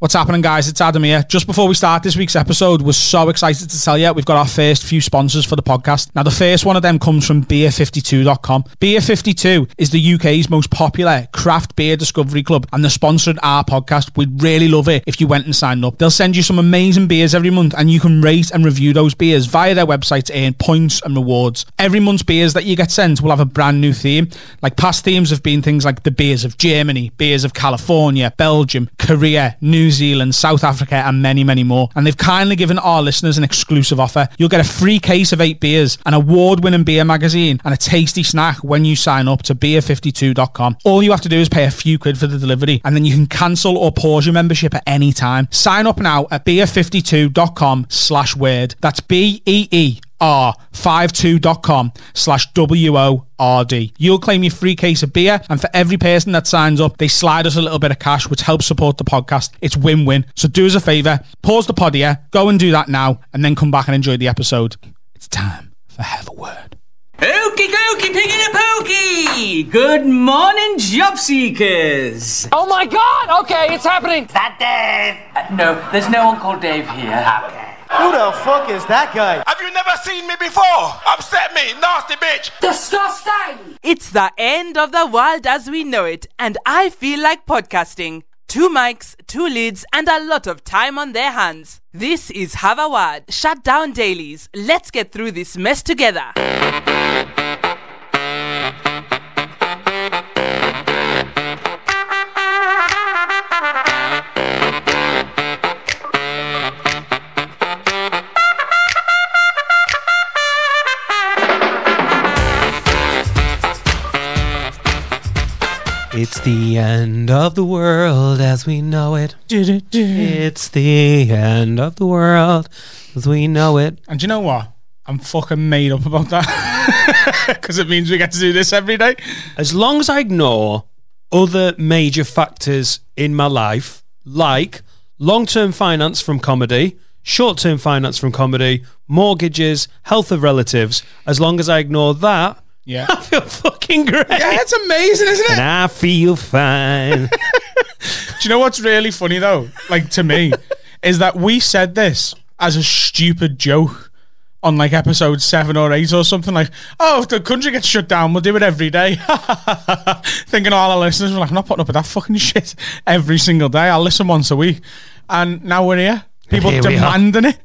What's happening, guys? It's Adam here. Just before we start this week's episode, we're so excited to tell you we've got our first few sponsors for the podcast. Now, the first one of them comes from Beer52.com. Beer52 is the UK's most popular craft beer discovery club, and they're sponsoring our podcast. We'd really love it if you went and signed up. They'll send you some amazing beers every month, and you can rate and review those beers via their website to earn points and rewards. Every month's beers that you get sent will have a brand new theme. Like past themes have been things like the beers of Germany, beers of California, Belgium, Korea, New Zealand, South Africa, and many, many more. And they've kindly given our listeners an exclusive offer. You'll get a free case of eight beers, an award winning beer magazine, and a tasty snack when you sign up to beer52.com. All you have to do is pay a few quid for the delivery, and then you can cancel or pause your membership at any time. Sign up now at beer52.com slash word. That's B E E r52.com slash W-O-R-D. You'll claim your free case of beer, and for every person that signs up, they slide us a little bit of cash, which helps support the podcast. It's win-win. So do us a favour, pause the pod here, go and do that now, and then come back and enjoy the episode. It's time for Have a Word. Okie dokie, pig in a pokey! Good morning, job seekers! Oh my god! Okay, it's happening! Is That Dave? Uh, no, there's no one called Dave here. Okay. Who the fuck is that guy? Have you never seen me before? Upset me, nasty bitch. Disgusting! It's the end of the world as we know it, and I feel like podcasting. Two mics, two leads, and a lot of time on their hands. This is Have a Word, shut down dailies. Let's get through this mess together. It's the end of the world as we know it. It's the end of the world as we know it. And do you know what? I'm fucking made up about that. Because it means we get to do this every day. As long as I ignore other major factors in my life, like long term finance from comedy, short term finance from comedy, mortgages, health of relatives, as long as I ignore that, Yeah. I feel fucking great. Yeah, it's amazing, isn't it? And I feel fine. Do you know what's really funny though? Like to me, is that we said this as a stupid joke on like episode seven or eight or something. Like, oh, if the country gets shut down, we'll do it every day. Thinking all our listeners were like, I'm not putting up with that fucking shit every single day. I'll listen once a week. And now we're here. People Here demanding it.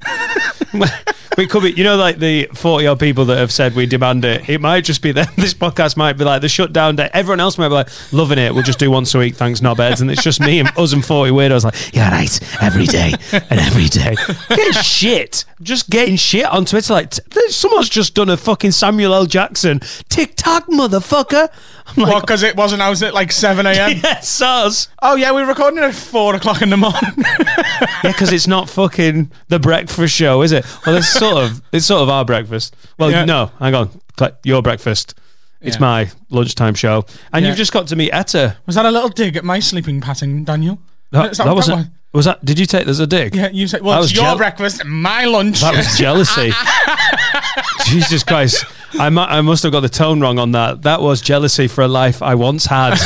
we could be, you know, like the 40 odd people that have said we demand it. It might just be them. This podcast might be like the shutdown day. Everyone else might be like, loving it. We'll just do once a week. Thanks, knobheads. And it's just me and us and 40 weirdos like, yeah, right. Every day and every day. Getting shit. Just getting shit on Twitter. Like, t- someone's just done a fucking Samuel L. Jackson TikTok, motherfucker. I'm like, What, because it wasn't I was at like 7 a.m.? yes, us. Oh, yeah, we're recording at 4 o'clock in the morning. Yeah, because it's not fucking the breakfast show, is it? Well, it's sort of it's sort of our breakfast. Well, Yeah. no, hang on, your breakfast. It's Yeah. my lunchtime show, and Yeah. you've just got to meet Etta. Was that a little dig at my sleeping pattern, Daniel? That, Is that what wasn't. Was that? Did you take? There's a dig. Yeah, you said, well, That it's was your jeal- breakfast, my lunch. That was jealousy. Jesus Christ. I, mu- I must have got the tone wrong on that. That was jealousy for a life I once had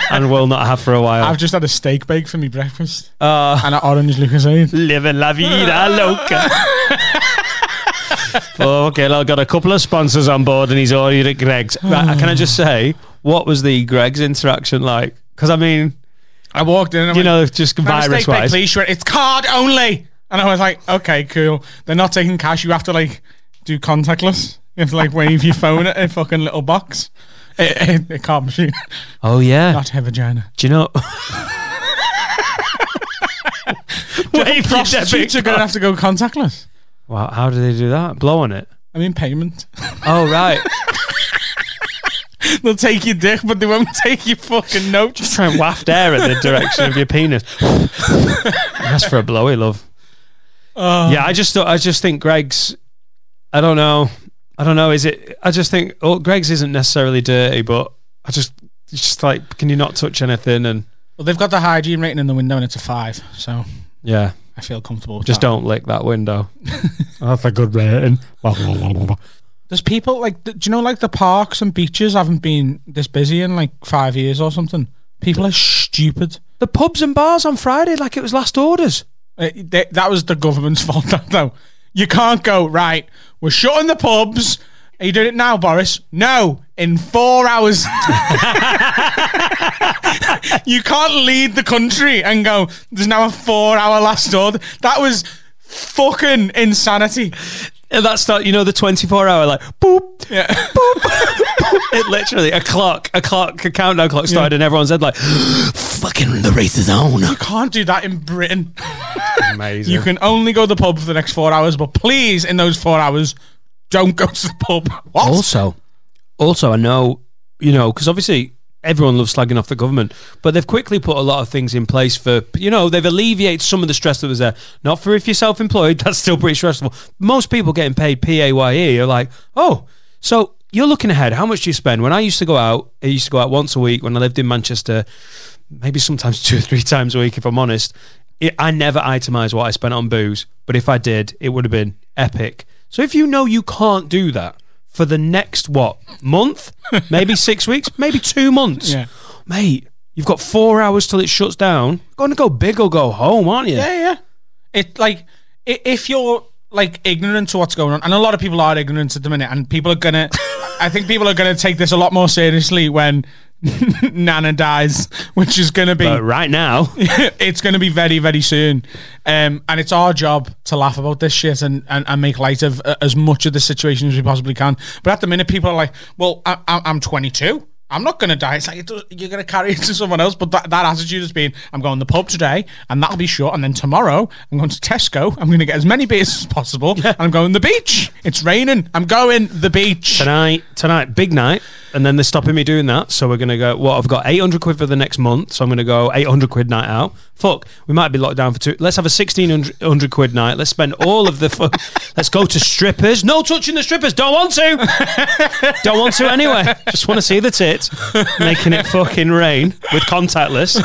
and will not have for a while. I've just had a steak bake for me breakfast Uh, and an orange Lucozade. living la vida loca. okay, I've got a couple of sponsors on board and he's ordered at Greggs. Right, can I just say, what was the Greggs interaction like? Because I mean, I walked in and I you went, know, just "Can I have a virus steak bake, wise. please? She went, It's card only. And I was like, okay, cool. They're not taking cash. You have to like do contactless. You have to like wave your phone at a fucking little box. It a, a card machine, Oh, yeah. not a vagina. Do you know? Wave your Prostitutes are going to card. have to go contactless. Wow, how do they do that? Blow on it. I mean, payment. Oh, right. They'll take your dick, but they won't take your fucking note. Just try and waft air at the direction of your penis. That's for a blowy, love. Oh. Yeah, I just thought. I just think Greggs. I don't know. I don't know. Is it? I just think. Oh, Greggs isn't necessarily dirty, but I just. It's just like, can you not touch anything? And Well, they've got the hygiene rating in the window and it's a five. So yeah, I feel comfortable with just that. don't lick that window. That's a good rating. There's people like, do you know, like the parks and beaches haven't been this busy in like five years or something. People are stupid. The pubs and bars on Friday like it was last orders. Uh, they- that was the government's fault, though. You can't go right. We're shutting the pubs. Are you doing it now, Boris? No, in four hours. you can't lead the country and go. There's now a four-hour last order. That was fucking insanity. And that's not, you know, the 24 hour, like, boop, Yeah. it literally, a clock, a clock, a countdown clock started, and everyone's head like, fucking the race is on. You can't do that in Britain. Amazing. You can only go to the pub for the next four hours, but please, in those four hours, don't go to the pub. What? Also, also, I know, you know, because obviously everyone loves slagging off the government, but they've quickly put a lot of things in place for, you know, they've alleviated some of the stress that was there. Not for if you're self employed, that's still pretty stressful. Most people getting paid PAYE are like, oh, so you're looking ahead. How much do you spend? When I used to go out, I used to go out once a week when I lived in Manchester, maybe sometimes two or three times a week, if I'm honest. It, I never itemized what I spent on booze, but if I did, it would have been epic. So if you know you can't do that for the next what month, maybe six weeks, maybe two months, Yeah. mate, you've got four hours till it shuts down. Going to go big or go home, aren't you? Yeah, yeah. It like if you're like ignorant to what's going on, and a lot of people are ignorant at the minute, and people are gonna. I think people are gonna take this a lot more seriously when Nana dies, which is gonna be. But right now, it's going to be very, very soon. Um, and it's our job to laugh about this shit and, and, and make light of uh, as much of the situation as we possibly can. But at the minute, people are like, well, I, I, I'm 22. I'm not going to die. It's like, it does, you're going to carry it to someone else. But that, that attitude has been, I'm going to the pub today and that'll be shut. And then tomorrow, I'm going to Tesco. I'm going to get as many beers as possible. and I'm going to the beach. It's raining. I'm going the beach. tonight, tonight, big night, and then they're stopping me doing that. So we're gonna go. Well, I've got eight hundred quid for the next month, so I'm gonna go eight hundred quid night out. Fuck, we might be locked down for two. Let's have a sixteen hundred quid night. Let's spend all of the. Fu- Let's go to strippers. No touching the strippers. Don't want to. Don't want to anyway. Just want to see the tits making it fucking rain with contactless.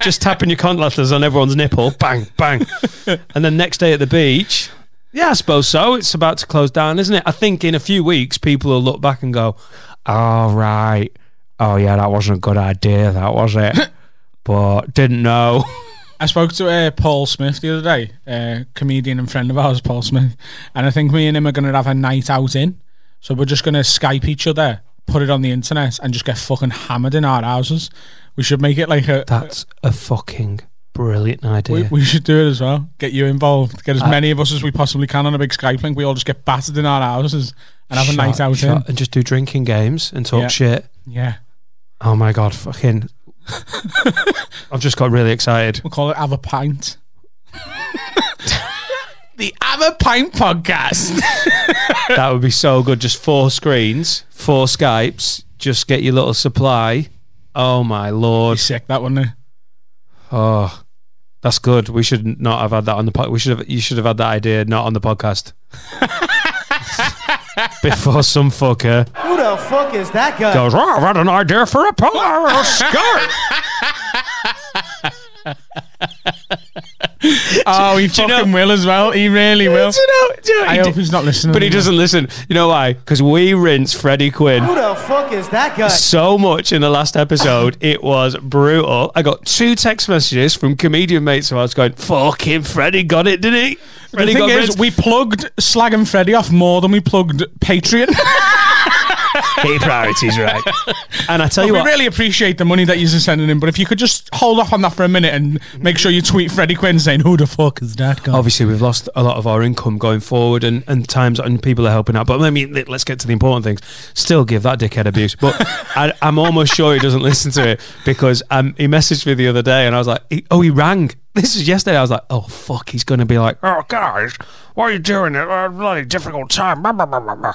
Just tapping your contactless on everyone's nipple. Bang, bang. And then next day at the beach. Yeah, I suppose so. It's about to close down, isn't it? I think in a few weeks, people will look back and go, "Oh right, oh yeah, that wasn't a good idea, that was it." but didn't know. I spoke to uh, Paul Smith the other day, uh, comedian and friend of ours, Paul Smith, and I think me and him are going to have a night out in. So we're just going to Skype each other, put it on the internet, and just get fucking hammered in our houses. We should make it like a. That's a fucking brilliant idea. we, we should do it as well. Get you involved. Get as uh, many of us as we possibly can on a big Skype link. We all just get battered in our houses and have a night out shot- and just do drinking games and talk Yeah. shit. Yeah. Oh my god, fucking! I've just got really excited. We'll call it Have a Pint. the Have a Pint podcast. That would be so good. Just four screens, four Skypes. Just get your little supply. Oh my lord! Sick, that wouldn't it? Oh, that's good. We should not have had that on the pod. We should have. You should have had that idea not on the podcast. Before some fucker Who the fuck is that guy? goes, oh, I've had an idea for a polar skirt. Oh, he you fucking know- will as well. He really will. Do you know- do you know- I he hope did- he's not listening. But he doesn't listen. You know why? Because we rinse Freddie Quinn Who the fuck is that guy? so much in the last episode. It was brutal. I got two text messages from comedian mates who I was going, fucking Freddie got it, didn't he? The Freddie thing is, rinsed. we plugged Slag and Freddie off more than we plugged Patreon. Get your priorities right. And I tell we you what, really appreciate the money that you're sending in, but if you could just hold off on that for a minute and make sure you tweet Freddie Quinn saying, "Who the fuck is that guy?" obviously we've lost a lot of our income going forward and, and times and people are helping out but I mean let- let's get to the important things still give that dickhead abuse but I, I'm almost sure he doesn't listen to it because um, he messaged me the other day and I was like he, oh he rang this is yesterday I was like oh fuck he's gonna be like oh guys why are you doing at a bloody difficult time Blah, blah, blah, blah, blah."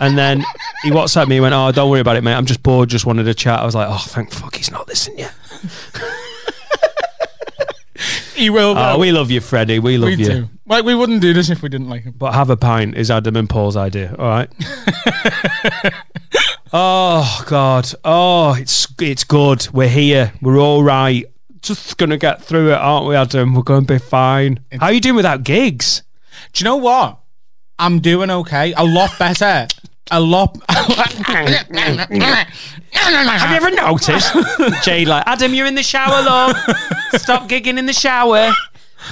And then he WhatsApped me and went oh don't worry about it mate I'm just bored just wanted to chat I was like oh thank fuck he's not listening yet he will. oh we love you Freddie we love we you do. Like we wouldn't do this if we didn't like him. But have a pint is Adam and Paul's idea. All right. oh God. Oh, it's it's good. We're here. We're all right. Just gonna get through it, aren't we, Adam? We're gonna be fine. How are you doing without gigs? Do you know what? I'm doing okay. A lot better. a lot. Have you ever noticed? Jade like, Adam, you're in the shower, love. Stop gigging in the shower.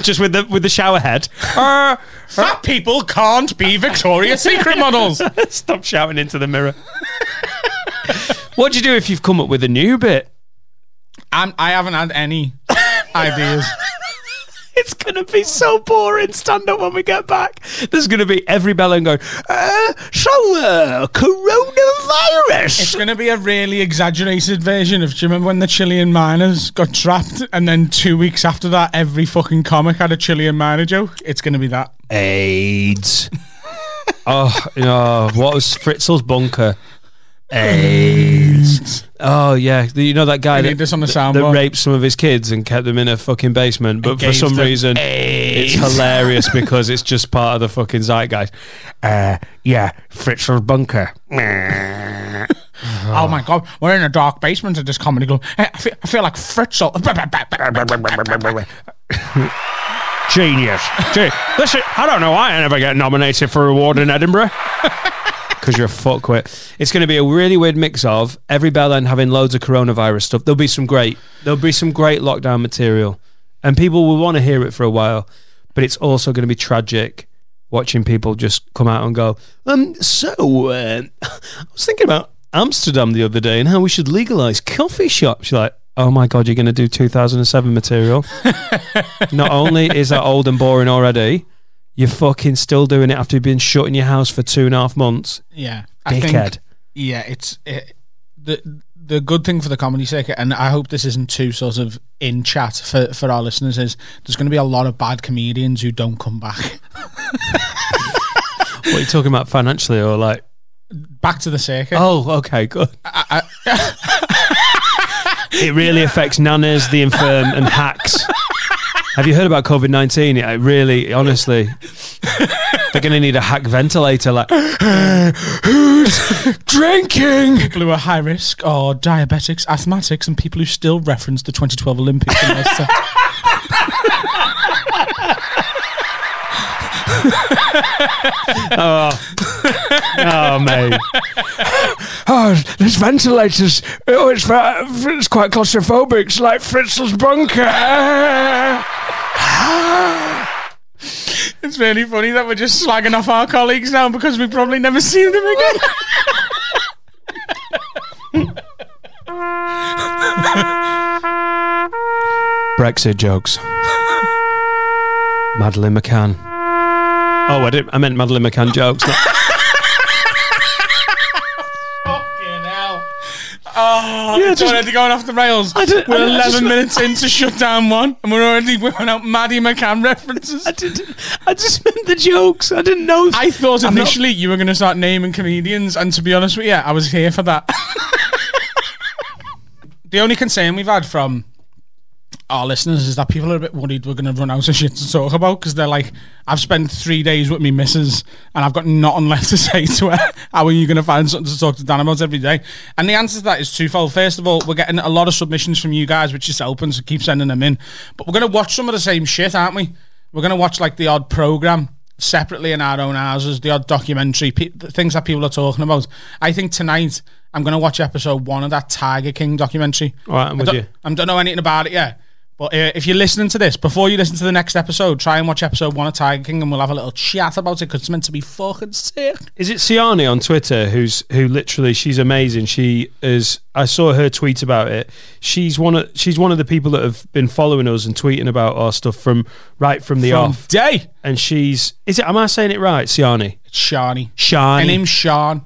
Just with the with the shower head. Uh, Fat people can't be Victoria's Secret models. stop shouting into the mirror. what do you do if you've come up with a new bit? I'm, I haven't had any ideas. It's gonna be so boring stand up when we get back. There's gonna be every bellend going, uh, so uh, coronavirus. It's going to be a really exaggerated version of. Do you remember when the Chilean miners got trapped, and then two weeks after that, every fucking comic had a Chilean miner joke? It's going to be that. AIDS. oh, no. What was Fritzl's bunker? AIDS. Oh, yeah. You know that guy We that, need this on the that soundboard. raped some of his kids and kept them in a fucking basement, but for gave some them reason it's hilarious because it's just part of the fucking zeitgeist. Uh, yeah, Fritzl's bunker. Oh my god, we're in a dark basement of this comedy club. Hey, I feel, I feel like Fritzl. Genius. Gee, listen, I don't know why I never get nominated for a award in Edinburgh. Because you're a fuckwit. It's going to be a really weird mix of every bell end having loads of coronavirus stuff. There'll be some great, there'll be some great lockdown material, and people will want to hear it for a while. But it's also going to be tragic watching people just come out and go, um, so uh, I was thinking about Amsterdam the other day and how we should legalize coffee shops. You're like, oh my god, you're going to do 2007 material. Not only is that old and boring already, you're fucking still doing it after you've been shut in your house for two and a half months. Yeah, I Dickhead. think. Yeah, it's it, the the good thing for the comedy circuit, and I hope this isn't too sort of in chat for for our listeners. Is there's going to be a lot of bad comedians who don't come back What are you talking about financially or like? back to the circuit. Oh, okay, good. it really affects nanas, the infirm, and hacks. Have you heard about COVID 19? It uh, really, honestly, they're going to need a hack ventilator. Like, who's drinking? People who are high risk are diabetics, asthmatics, and people who still reference the 2012 Olympics. Oh, in Leicester. Oh, mate. oh, this ventilator's, oh, it's, it's quite claustrophobic. It's like Fritzl's bunker. it's really funny that we're just slagging off our colleagues now because we probably never see them again. Brexit jokes. Madeleine McCann. Oh, I, didn't, I meant Madeleine McCann jokes. not- Fucking hell. Oh, it's already going off the rails. I didn't- we're I- I 11 just- minutes into shutdown one, and we're already whipping out Maddie McCann references. I, didn't, I just meant the jokes. I didn't know. I thought I'm not- initially you were going to start naming comedians, and to be honest with you, I was here for that. the only concern we've had from our listeners is that people are a bit worried we're going to run out of shit to talk about because they're like, I've spent three days with me missus and I've got nothing left to say to her. How are you going to find something to talk to Dan about every day? And the answer to that is twofold. First of all, we're getting a lot of submissions from you guys, which is helping, so keep sending them in. But we're going to watch some of the same shit, aren't we? We're going to watch like the odd program separately in our own houses, the odd documentary, pe- the things that people are talking about. I think tonight I'm going to watch episode one of that Tiger King documentary. All right, I'm with don't, you. I don't know anything about it yet. But uh, if you're listening to this, before you listen to the next episode, try and watch episode one of Tiger King and we'll have a little chat about it because it's meant to be fucking sick. Is it Siani on Twitter who's who literally she's amazing. She is I saw her tweet about it. She's one of she's one of the people that have been following us and tweeting about our stuff from right from the From off. day. And she's is it am I saying it right, Siani? It's Shani. Shani. Her name's Sean,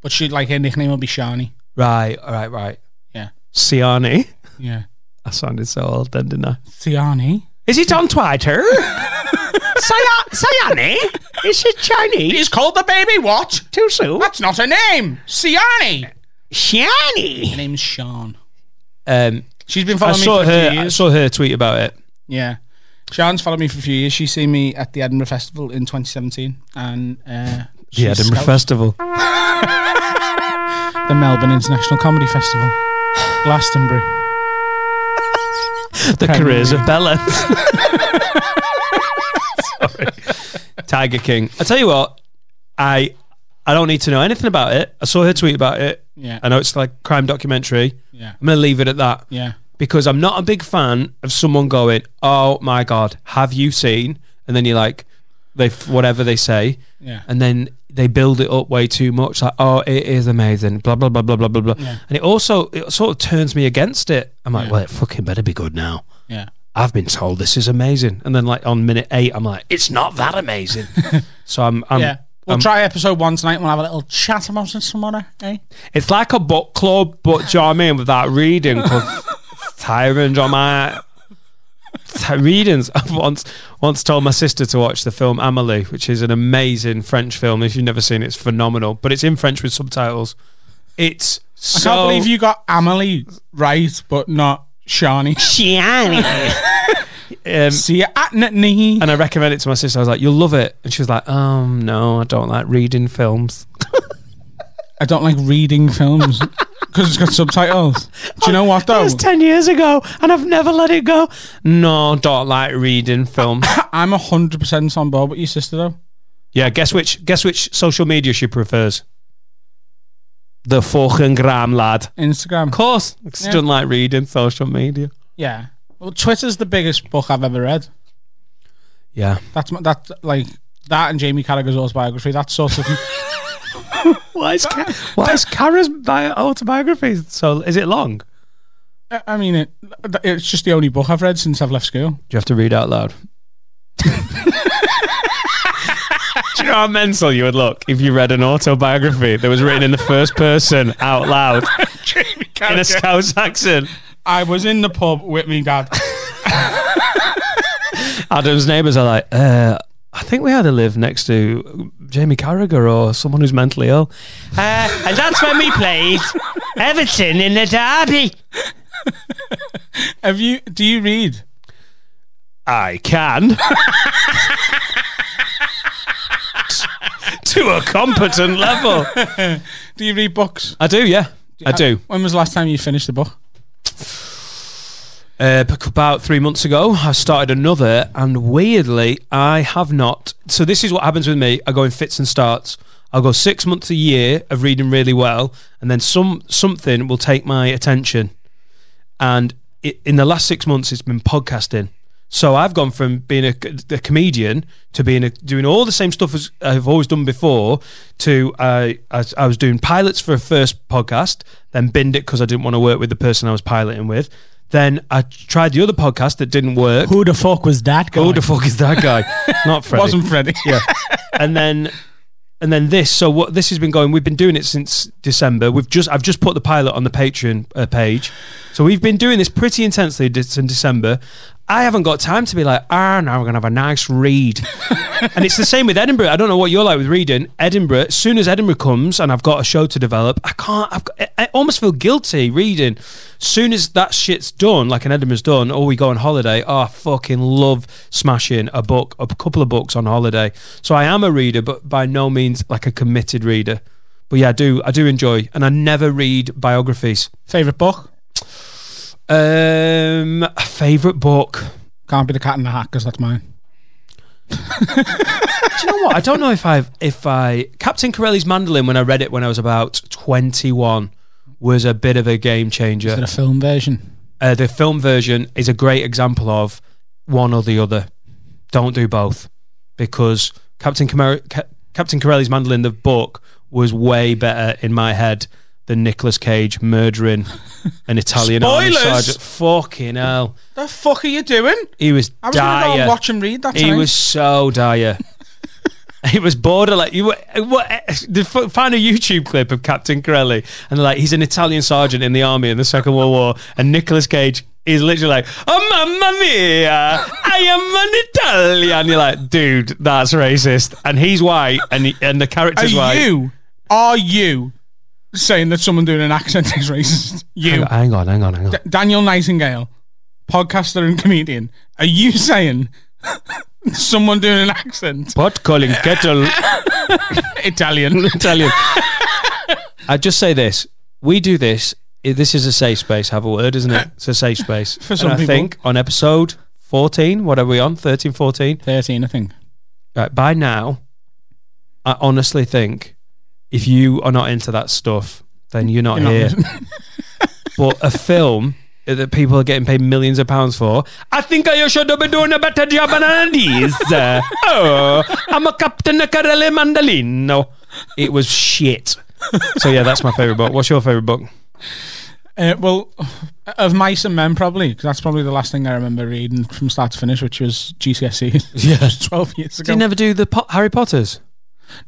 but she like her nickname will be Shani. Right, all right, right. Yeah. Siani. Yeah. I sounded so old then, didn't I? Siani. Is it on Twitter? Siani? Is it Chinese? He's called the baby what? Too soon? That's not a name. Siani. Siani. Her name's Sean. Um, She's been I following me saw for a her. few I years. saw her tweet about it. Yeah. Sean's followed me for a few years. She's seen me at the Edinburgh Festival in 2017 and uh, The Edinburgh scout- Festival. the Melbourne International Comedy Festival, Glastonbury. The careers of Bella. Sorry. Tiger King. I tell you what, I I don't need to know anything about it. I saw her tweet about it. Yeah. I know it's like crime documentary. Yeah. I'm going to leave it at that. Yeah. Because I'm not a big fan of someone going, "Oh my god, have you seen?" And then you're like, they whatever they say, Yeah. and then they build it up way too much. Like, "Oh, it is amazing." Blah blah blah blah blah blah blah. Yeah. And it also it sort of turns me against it. I'm like, Yeah. "Well, it fucking better be good now." Yeah. I've been told this is amazing, and then like on minute eight, I'm like, "It's not that amazing." so I'm, I'm yeah. We'll I'm- try episode one tonight and we'll have a little chat about it tomorrow, eh? It's like a book club, but do you know what I mean? Without reading, because tiring on my I've once once told my sister to watch the film Amelie, which is an amazing French film. If you've never seen it, it's phenomenal. But it's in French with subtitles. It's I so can't believe you got Amelie right, but not Shani. Shani. um, See ya at Nitney. and I recommend it to my sister. I was like, "You'll love it," and she was like, "Um, no, I don't like reading films." I don't like reading films because it's got subtitles. Do you know what That though? was ten years ago, and I've never let it go. No, don't like reading films. I'm hundred percent on board with your sister though. Yeah, guess which guess which social media she prefers? The fucking gram lad. Instagram. Of course. She Yeah. doesn't like reading social media. Yeah. Well, Twitter's the biggest book I've ever read. Yeah. That's my- that like that and Jamie Carragher's autobiography. That sort of Why is Ca- why is Carra's bi- autobiography so is it long? I mean, it, it's just the only book I've read since I've left school. Do you have to read out loud? Do you know how mental you would look if you read an autobiography that was written in the first person out loud in a Scouse accent? I was in the pub with me dad. Adam's neighbours are like, uh, I think we had to live next to Jamie Carragher or someone who's mentally ill. Uh, and that's when we played Everton in the derby. Have you? Do you read? I can. to a competent level. Do you read books? I do, yeah. I do. When was the last time you finished the book? Uh, about three months ago, I started another, and weirdly, I have not. So this is what happens with me. I go in fits and starts. I'll go six months a year of reading really well, and then some something will take my attention. And it, in the last six months, it's been podcasting. So I've gone from being a, a comedian to being a, doing all the same stuff as I've always done before. To uh, I, I was doing pilots for a first podcast, then binned it because I didn't want to work with the person I was piloting with. Then I tried the other podcast that didn't work. Who the fuck was that guy? Who the fuck is that guy? Not Freddie. Wasn't Freddie. Yeah. And then and then this. So what this has been going. We've been doing it since December. We've just I've just put the pilot on the Patreon uh, page. So we've been doing this pretty intensely in December. I haven't got time to be like, ah, now we're gonna have a nice read. and it's the same with Edinburgh. I don't know what you're like with reading. Edinburgh. As soon as Edinburgh comes and I've got a show to develop, I can't. I've got, I- I almost feel guilty reading. Soon as that shit's done, like an Edinburgh's done, or we go on holiday. Oh, I fucking love smashing a book, a couple of books on holiday. So I am a reader, but by no means like a committed reader. But yeah, I do. I do enjoy, and I never read biographies. Favorite book? Um, favorite book. Can't be the Cat in the Hat because that's mine. Do you know what? I don't know if I've if I Captain Corelli's Mandolin when I read it when I was about twenty one was a bit of a game changer. Is it a film version? Uh, the film version is a great example of one or the other. Don't do both because Captain Camer- Ca- Captain Corelli's Mandolin, the book, was way better in my head than Nicolas Cage murdering an Italian army sergeant. Fucking hell, The fuck are you doing? he was I was gonna go dire. and watch and read that He time. was so dire. It was borderline. You were, uh, what, uh, the, f- find a YouTube clip of Captain Corelli, and like he's an Italian sergeant in the army in the Second World War, and Nicolas Cage is literally like, "Oh mamma mia, I am an Italian." You're like, dude, that's racist, and he's white, and he, and the Are character's white. Are you? Are you saying that someone doing an accent is racist? You, Hang on, hang on, hang on. D- Daniel Nightingale, podcaster and comedian. Are you saying someone doing an accent Pot calling kettle Italian? Italian. I just say this: we do this. This is a safe space. Have a word, isn't it? It's a safe space. For some and I people. think on episode fourteen, what are we on? 13, 14? Thirteen, I think. Right, by now, I honestly think if you are not into that stuff, then you're not You're here. listening. but a film that people are getting paid millions of pounds for, I think I should have been doing a better job than these. Uh, oh, I'm a Captain of Carelli Mandolino. It was shit. So yeah, that's my favorite book. What's your favorite book? Uh, well, of mice and men, probably because that's probably the last thing I remember reading from start to finish, which was GCSE. Yeah. twelve years ago. Did you never do the po- Harry Potters?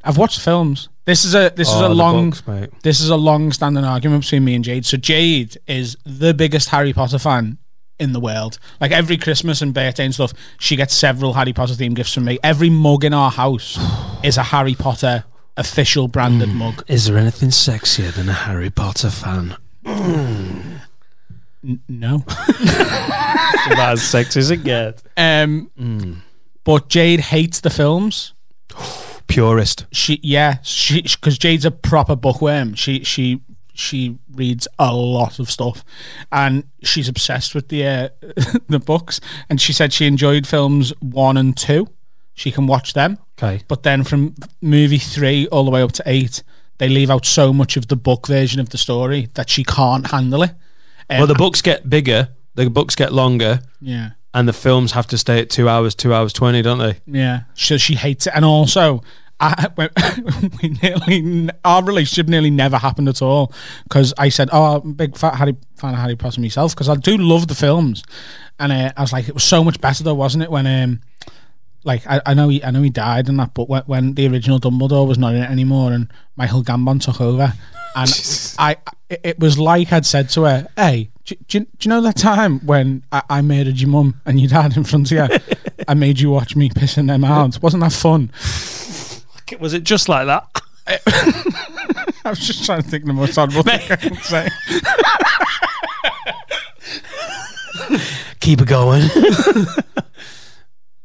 I've watched films. This is a this is Oh, a long books, mate. this is a long standing argument between me and Jade. So Jade is the biggest Harry Potter fan in the world. Like every Christmas and birthday and stuff, she gets several Harry Potter themed gifts from me. Every mug in our house is a Harry Potter official branded mug. Is there anything sexier than a Harry Potter fan? No. About as sexy as it gets. Um but Jade hates the films. Purist. She yeah, she because Jade's a proper bookworm. She she she reads a lot of stuff, and she's obsessed with the uh, the books. And she said she enjoyed films one and two. She can watch them, Okay. but then from movie three all the way up to eight, they leave out so much of the book version of the story that she can't handle it. Um, Well, the books get bigger, the books get longer, yeah. And the films have to stay at two hours, two hours twenty, don't they? Yeah, so she hates it, and also, I, we nearly our relationship nearly never happened at all because I said, "Oh, I'm a big fat Harry fan of Harry Potter myself," because I do love the films, and uh, I was like, "It was so much better though, wasn't it?" When um, like I, I know he I know he died and that, but when, when the original Dumbledore was not in it anymore and Michael Gambon took over, and I it, it was like I'd said to her, "Hey." Do, do, do you know that time when I, I murdered your mum and your dad in front of you? I made you watch me pissing them out. Wasn't that fun? Was it just like that? I was just trying to think of the most horrible thing I could say. Keep it going.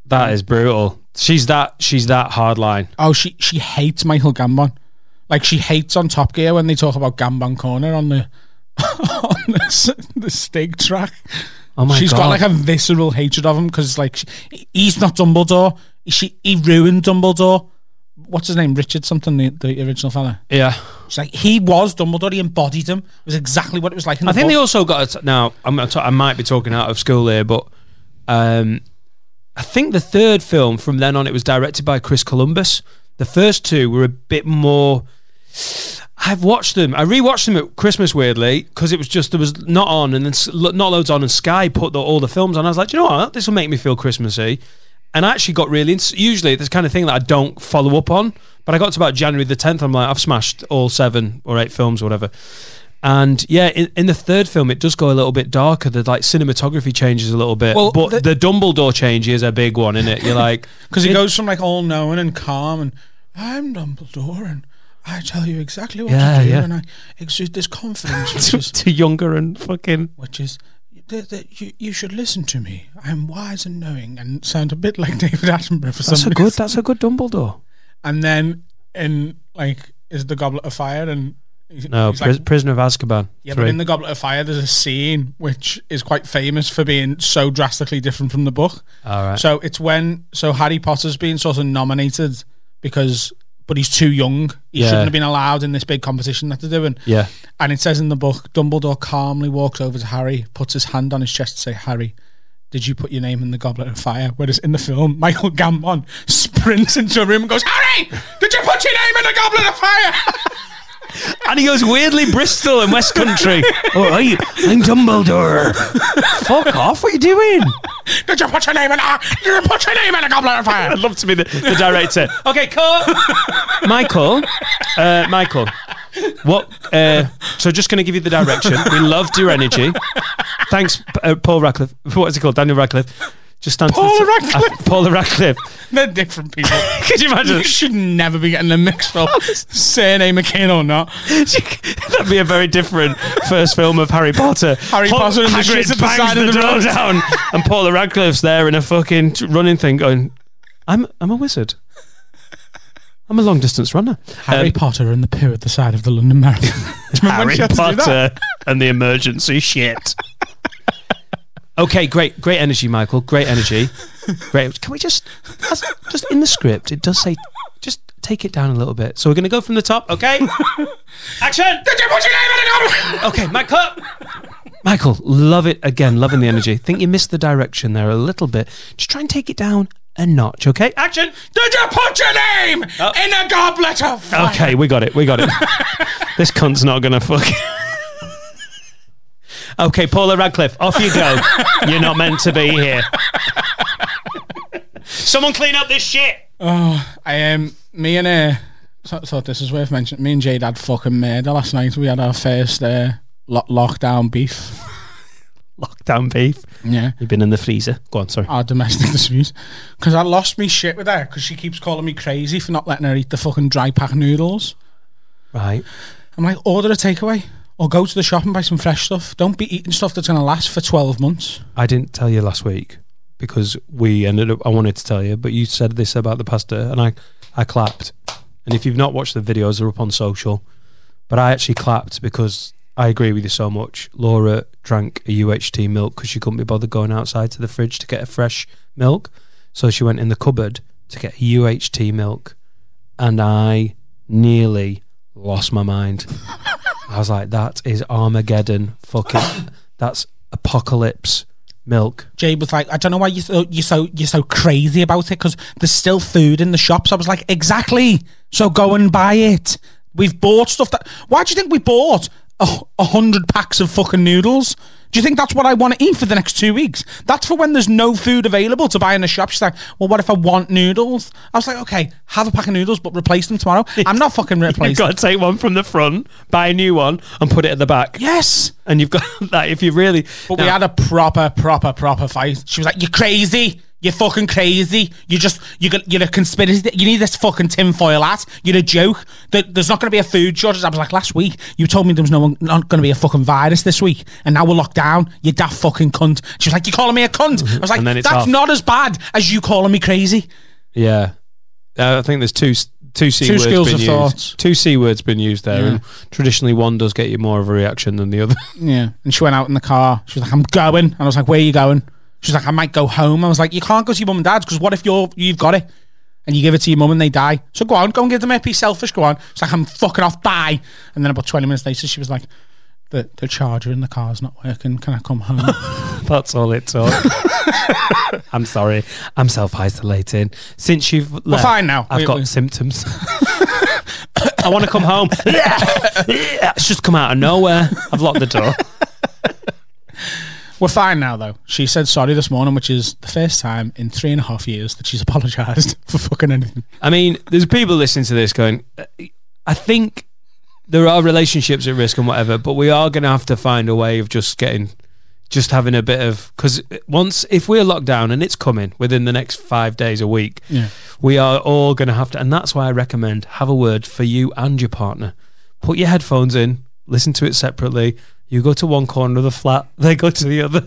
that is brutal. She's that. She's that hardline. Oh, she she hates Michael Gambon. Like she hates on Top Gear when they talk about Gambon Corner on the on the, s- the steak track. Oh my She's god! got like a visceral hatred of him because like she, he's not Dumbledore. She he ruined Dumbledore. What's his name? Richard something. The, the original fella. yeah. It's like he was Dumbledore. He embodied him. It was exactly what it was like. In the I think book. they also got a, now. I'm, gonna I might be talking out of school here, but um, I think the third film from then on it was directed by Chris Columbus. The first two were a bit more. I've watched them. I rewatched them at Christmas weirdly because it was just there was not on and then not loads on and Sky put the, all the films on. I was like, you know what? This will make me feel Christmassy. And I actually got really. Ins- usually, this kind of thing that I don't follow up on. But I got to about January the 10th. I'm like, I've smashed all seven or eight films or whatever. And yeah, in, in the third film, it does go a little bit darker. The like cinematography changes a little bit. Well, but the- the, Dumbledore change is a big one, isn't it? You're like, Because he goes from like all knowing and calm and I'm Dumbledore and I tell you exactly what Yeah, to do yeah. and I exude this confidence to, is to younger and fucking. which is that, that you, you should listen to me. I'm wise and knowing and sound a bit like David Attenborough for That's a good. That's a good Dumbledore. And then in like is the Goblet of Fire and No, he's Pris- like- Prisoner of Azkaban. yeah, Three. but in the Goblet of Fire, there's a scene which is quite famous for being so drastically different from the book. All right. So it's when so Harry Potter's being sort of nominated because, but he's too young. He Yeah. shouldn't have been allowed in this big competition that they're doing. yeah. And it says in the book, Dumbledore calmly walks over to Harry, puts his hand on his chest to say, "Harry." Did you put your name in the goblet of fire? Whereas in the film, Michael Gambon sprints into a room and goes, Harry, did you put your name in the goblet of fire? And he goes weirdly Bristol and West Country. oh, I, I'm Dumbledore. Fuck off! What are you doing? Did you put your name in? Uh, did you put your name in the goblet of fire? I'd love to be the, the director. Okay, cut. Michael, uh, Michael, what? Uh, so just going to give you the direction. We loved your energy. Thanks, uh, Paul Radcliffe. What is he called? Daniel Radcliffe. Just stand. to Paul the- Radcliffe. Uh, Paul Radcliffe. They're different people. Could you imagine? You should never be getting them mixed up. Surname McKin or not. That'd be a very different first film of Harry Potter. Harry Potter and the Hagrid shit at the bangs side of the door road. down, and Paula Radcliffe's there in a fucking t- running thing, going, "I'm I'm a wizard. I'm a long distance runner." Harry Um, Potter and the poo at the side of the London Marathon. Do you remember when Harry she had to do that? Potter and the emergency shit. Okay, great, great energy, Michael. Great energy. Great. Can we just, just in the script, it does say, just take it down a little bit. So we're going to go from the top, okay? Action! Did you put your name in the comment? Okay, cut. Michael, love it again, loving the energy. Think you missed the direction there a little bit. Just try and take it down a notch, okay? Action! Did you put your name Oh. in a goblet of fire? Okay, we got it. We got it. this cunt's not gonna fuck. Okay, Paula Radcliffe, off you go. You're not meant to be here. Someone clean up this shit. I um, me and uh, so, thought this is worth mentioning. Me and Jade had fucking murder last night. We had our first uh, lo- lockdown beef. Lockdown beef. Yeah. You've been in the freezer. Go on, sorry. Our domestic dispute. Because I lost me shit with her because she keeps calling me crazy for not letting her eat the fucking dry pack noodles. Right. I'm like, order a takeaway or go to the shop and buy some fresh stuff. Don't be eating stuff that's going to last for 12 months. I didn't tell you last week because we ended up. I wanted to tell you, but you said this about the pasta, and I, I clapped. And if you've not watched the videos, they're up on social. But I actually clapped because I agree with you so much. Laura drank a UHT milk because she couldn't be bothered going outside to the fridge to get a fresh milk, so she went in the cupboard to get UHT milk, and I nearly lost my mind. I was like, "That is Armageddon, fucking, that's apocalypse." Milk. Jade was like, I don't know why you're so, you're so you're so crazy about it because there's still food in the shops. I was like, exactly. So go and buy it. We've bought stuff that. Why do you think we bought a, a hundred packs of fucking noodles? Do you think that's what I want to eat for the next two weeks? That's for when there's no food available to buy in the shop. She's like, well, what if I want noodles? I was like, okay, have a pack of noodles, but replace them tomorrow. I'm not fucking replacing. You've got to take one from the front, buy a new one, and put it at the back. yes. And you've got that if you really. But we had a proper, proper, proper fight. She was like, "You're crazy. You're fucking crazy. You just you got you're a conspiracy. You need this fucking tinfoil hat. You're a joke. There- There's not going to be a food shortage." I was like, "Last week you told me there was no one, not going to be a fucking virus this week, and now we're locked down. You daft fucking cunt." She was like, "You're calling me a cunt." I was like, And then it's "That's off. not as bad as you calling me crazy." yeah, uh, I think there's two two c Two words schools been of used. Two c words been used there, Yeah. and traditionally one does get you more of a reaction than the other. Yeah. And she went out in the car. She was like, I'm going. And I was like, Where are you going? She was like, I might go home. I was like, You can't go to your mum and dad's because what if you're you've got it? And you give it to your mum and they die. So go on, go and give them a piece selfish, go on. It's like I'm fucking off, bye. And then about twenty minutes later she was like, The the charger in the car's not working. Can I come home? That's all it took. I'm sorry. I'm self isolating. Since you've left, we're fine now. I've We- got we- symptoms. I want to come home. Yeah. It's just come out of nowhere. I've locked the door. We're fine now though. She said sorry this morning, which is the first time in three and a half years that she's apologised for fucking anything. I mean, there's people listening to this going, uh, I think there are relationships at risk and whatever, but we are going to have to find a way of just getting, just having a bit of, because once, if we're locked down and it's coming within the next five days, a week, Yeah. we are all going to have to, and that's why I recommend have a word for you and your partner. Put your headphones in, listen to it separately. You go to one corner of the flat, they go to the other.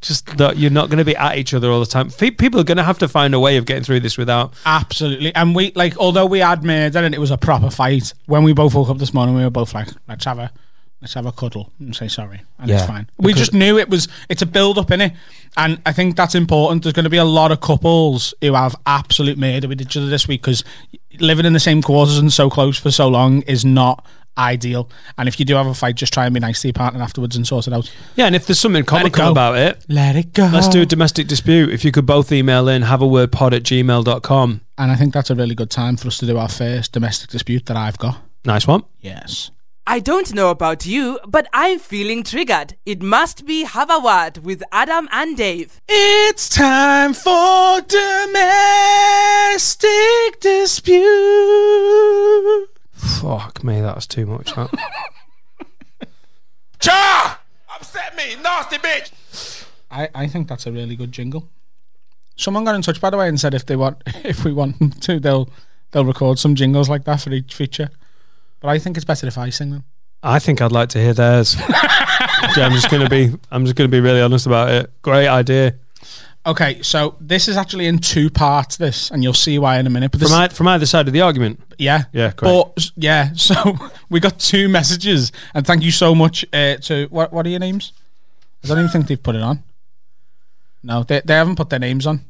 Just that you're not going to be at each other all the time. People are going to have to find a way of getting through this without Absolutely. And we like although we had murder and it was a proper fight, when we both woke up this morning we were both like, let's have a let's have a cuddle and say sorry. And it's fine. We just knew it was it's a build up in it. And I think that's important. There's going to be a lot of couples who have absolute murder with each other this week because living in the same quarters and so close for so long is not ideal. And if you do have a fight, just try and be nice to your partner afterwards and sort it out. Yeah, and if there's something comical about it, Let it go. let's do a domestic dispute. If you could both email in, have a word pod at gmail.com. And I think that's a really good time for us to do our first domestic dispute that I've got. Nice one. Yes. I don't know about you, but I'm feeling triggered. It must be Have a Word with Adam and Dave. It's time for domestic dispute. Fuck me, that was too much. That. Cha! Upset me, nasty bitch. I, I think that's a really good jingle. Someone got in touch by the way and said if they want if we want them to they'll they'll record some jingles like that for each feature. But I think it's better if I sing them. I think I'd like to hear theirs. Yeah, I'm just gonna be. I'm just gonna be really honest about it. Great idea. Okay, so this is actually in two parts. This, and you'll see why in a minute. But this, From, ei- from either side of the argument. yeah, Yeah, great. But yeah, so we got two messages, and thank you so much uh, to what what are your names? I don't even think they've put it on. No, they they haven't put their names on.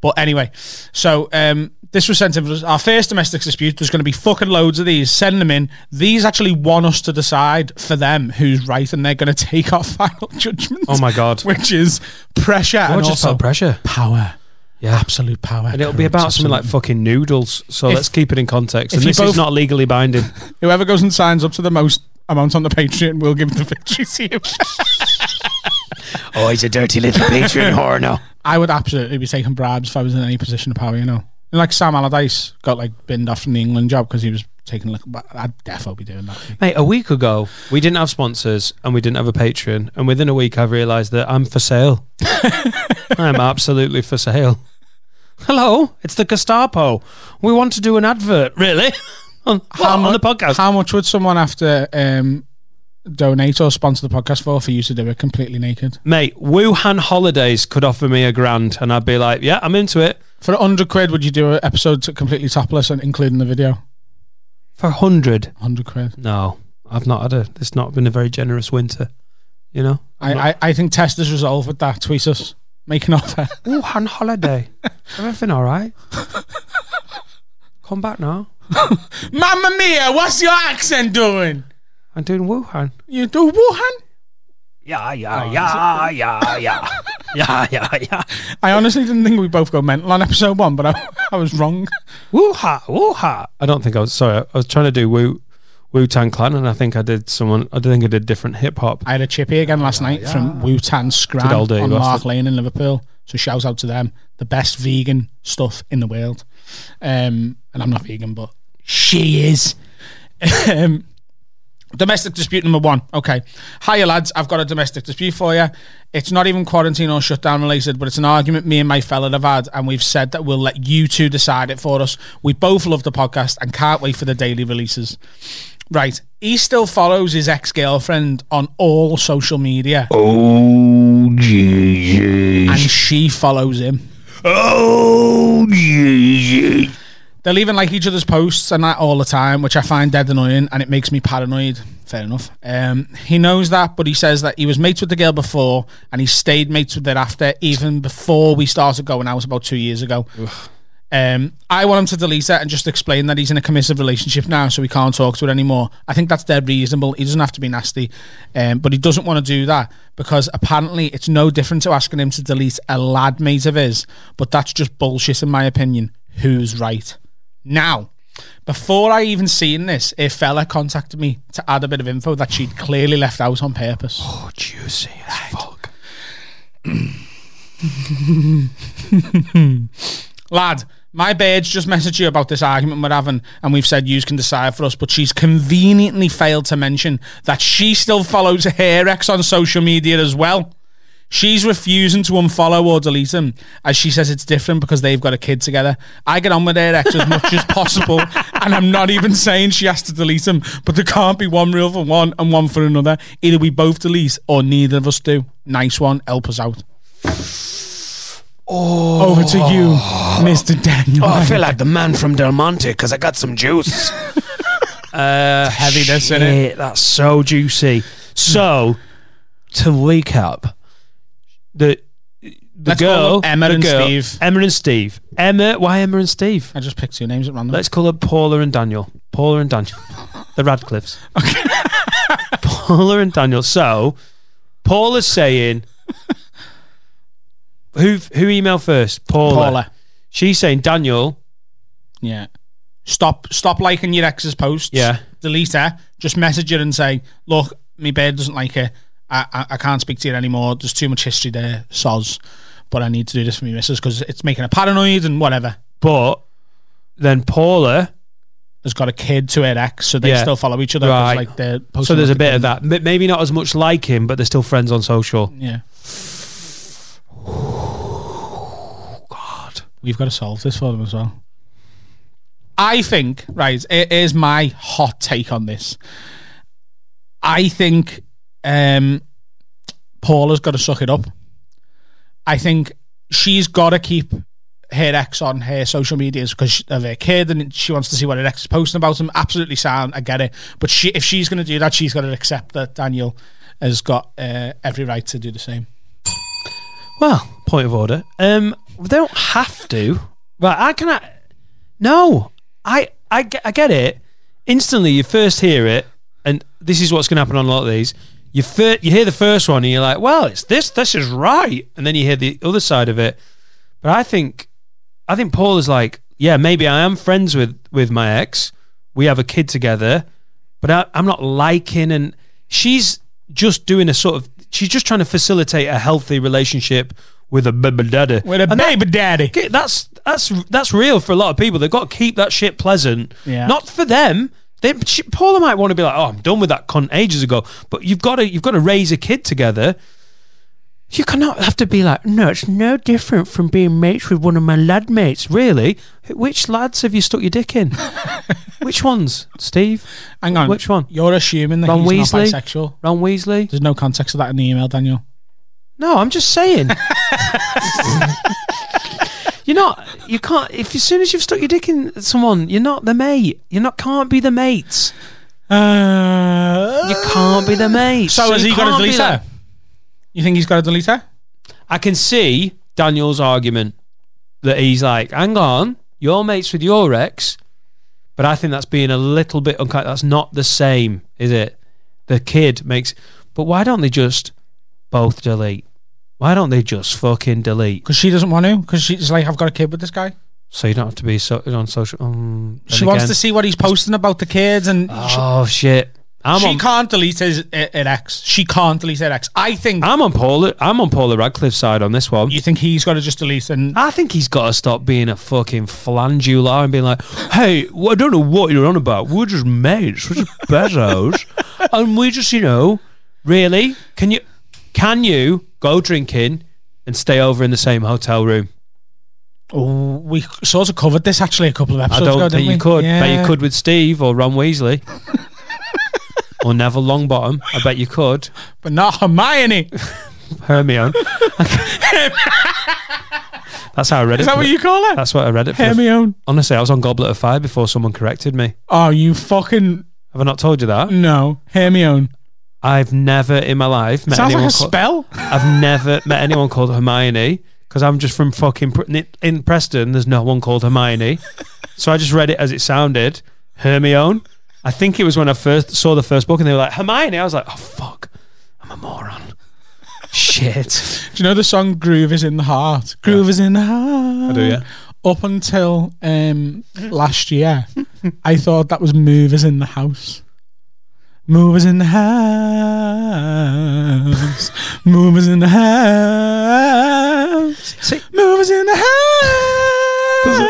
But anyway, so um, this was sent in for. Our first domestic dispute. There's going to be fucking loads of these. Send them in. These actually want us to decide for them who's right, and they're going to take our final judgment. Oh my God. Which is pressure and Or just also felt pressure. power. Yeah. Absolute power. And it'll be about something like fucking noodles. So If- let's keep it in context. And this both- is not legally binding. Whoever goes and signs up to the most amount on the Patreon will give the victory to you. oh, he's a dirty little Patreon whore now. I would absolutely be taking bribes if I was in any position of power, you know. Like Sam Allardyce got like binned off from the England job because he was taking a like I'd definitely be doing that. Mate, a week ago, we didn't have sponsors and we didn't have a Patreon. And within a week, I've realised that I'm for sale. I'm absolutely for sale. Hello, it's the Gestapo. We want to do an advert, really? on, well, on the podcast. How much would someone have to um, donate or sponsor the podcast for for you to do it completely naked? Mate, Wuhan Holidays could offer me a grand, and I'd be like, yeah, I'm into it. For a hundred quid, would you do an episode to completely topless and including the video? For a hundred, Hundred quid. no, I've not had a. It's not been a very generous winter. You know, I, I, I think test is resolved with that. Tweet us. Make an offer. Wuhan Holiday. Everything all right? Come back now. Mamma mia, what's your accent doing? I'm doing Wuhan. You do Wuhan? Yeah, yeah, yeah, yeah, yeah, yeah, yeah, yeah. I honestly didn't think we both go mental on episode one, but I, I was wrong. Woo-ha, woo-ha. I don't think I was sorry. I was trying to do Wu Wu Tang Clan, and I think I did someone. I think I did different hip hop. I had a chippy again last night from Wu Tan Scram Good old day, on bastard. Mark Lane in Liverpool. So shout out to them, the best vegan stuff in the world. Um, and I'm not vegan, but she is. um, domestic dispute number one. Okay, hiya lads, I've got a domestic dispute for you. It's not even quarantine or shutdown related, but it's an argument me and my fella have had, and we've said that we'll let you two decide it for us. We both love the podcast and can't wait for the daily releases. Right, he still follows his ex girlfriend on all social media. Oh, Jesus. and she follows him. Oh, Jesus. They're leaving like each other's posts and that all the time, which I find dead annoying and it makes me paranoid. Fair enough. Um, he knows that, but he says that he was mates with the girl before and he stayed mates with her after, even before we started going out about two years ago. Um, I want him to delete it and just explain that he's in a commissive relationship now, so he can't talk to her anymore. I think that's dead reasonable. He doesn't have to be nasty, um, but he doesn't want to do that because apparently it's no different to asking him to delete a lad mate of his. But that's just bullshit, in my opinion. Who's right? Now, before I even seen this, a fella contacted me to add a bit of info that she'd clearly left out on purpose. Oh, juicy as fuck. Lad, my birds just messaged you about this argument we're having, and we've said you can decide for us, but she's conveniently failed to mention that she still follows her ex on social media as well. She's refusing to unfollow or delete him, as she says it's different because they've got a kid together. I get on with her ex as much as possible, and I'm not even saying she has to delete him, but there can't be one rule for one and one for another. Either we both delete or neither of us do. Nice one, help us out. Over to you, Mr. Daniel. Oh, I feel like the man from Del Monte because I got some juice. uh, Heaviness in it. That's so juicy. So, to recap, the the Let's girl, them Emma and girl- Steve. Emma and Steve. Emma, why Emma and Steve? I just picked two names at random. Let's call it Paula and Daniel. Paula and Daniel. the Radcliffes. Okay. Paula and Daniel. So, Paula's saying, who who emailed first? Paula. Paula. She's saying Daniel. Yeah. Stop stop liking your ex's posts. Yeah. Delete her. Just message her and say, look, my bed doesn't like it. I, I, I can't speak to you anymore. There's too much history there. Soz. But I need to do this for me missus because it's making her paranoid and whatever. But then Paula. Has got a kid to her ex, so they Yeah. still follow each other. 'cause, Right. Like they're posting So there's a bit of that. M- Maybe not as much like him, but they're still friends on social. Yeah. God. We've got to solve this for them as well. I think, right, it is my hot take on this. I think um, Paula's got to suck it up. I think she's got to keep her ex on her social medias because of her kid and she wants to see what her ex is posting about him. Absolutely sound, I get it. But she, if she's going to do that, she's got to accept that Daniel has got uh, every right to do the same. Well, point of order. Um, they don't have to. Right, I can. I, No, I, I, I get it. Instantly, you first hear it, and this is what's going to happen on a lot of these. You fir- you hear the first one, and you're like, "Well, it's this. This is right," and then you hear the other side of it. But I think, I think Paul is like, "Yeah, maybe I am friends with with my ex. We have a kid together, but I, I'm not liking." And she's just doing a sort of. She's just trying to facilitate a healthy relationship with a baby daddy. With a And that- baby daddy. That's that's that's real for a lot of people. They've got to keep that shit pleasant. Yeah. Not for them. They, she, Paula might want to be like, "Oh, I'm done with that cunt ages ago." But you've got to you've got to raise a kid together. You cannot have to be like, "No, it's no different from being mates with one of my lad mates." Really? Which lads have you stuck your dick in? Which ones, Steve? Hang on. Which one? You're assuming that Ron he's Weasley? not bisexual. Ron Weasley? There's no context of that in the email, Daniel. No, I'm just saying. you're not. You can't. If as soon as you've stuck your dick in someone, you're not the mate. You're not can't be the mates. Uh, You can't be the mate. So has he got to delete her? You think he's got to delete her? I can see Daniel's argument that he's like, "Hang on, you're mates with your ex," but I think that's being a little bit unkind. That's not the same, is it? The kid makes. But why don't they just both delete? Why don't they just fucking delete? Because she doesn't want to. Because she's like, I've got a kid with this guy. So you don't have to be so, on social. Um, She then wants to see what he's posting about the kids, and Oh shit! I'm she, she on. can't delete his her ex. She can't delete her ex. I think. I'm on Paula. I'm on Paula Radcliffe's side on this one. you think he's got to just delete and I think he's got to stop being a fucking flandular and being like, "Hey, well, I don't know what you're on about. We're just mates. We're just bezos, and we just, you know, really? Can you, can you go drinking and stay over in the same hotel room? oh, we sort of covered this actually a couple of episodes ago. I don't ago. think you we? could. Bet you could with Steve or Ron Weasley." Or Neville Longbottom. I bet you could. but not Hermione. Hermione. That's how I read it. Is that what you call her? That's what I read it for. Hermione. Honestly, I was on Goblet of Fire before someone corrected me. Oh, you fucking Have I not told you that? no, Hermione. I've never in my life met Sounds like anyone. a called- spell. I've never met anyone called Hermione because I'm just from fucking in Preston. There's no one called Hermione, so I just read it as it sounded. Hermione. I think it was when I first saw the first book and they were like Hermione. I was like, oh fuck, I'm a moron. Shit. Do you know the song "Groove Is in the Heart"? Groove is in the heart. I do, yeah. Up until um, last year, I thought that was "Move Is in the House." Move is in the house. Move is in the house. See, Move is in the house.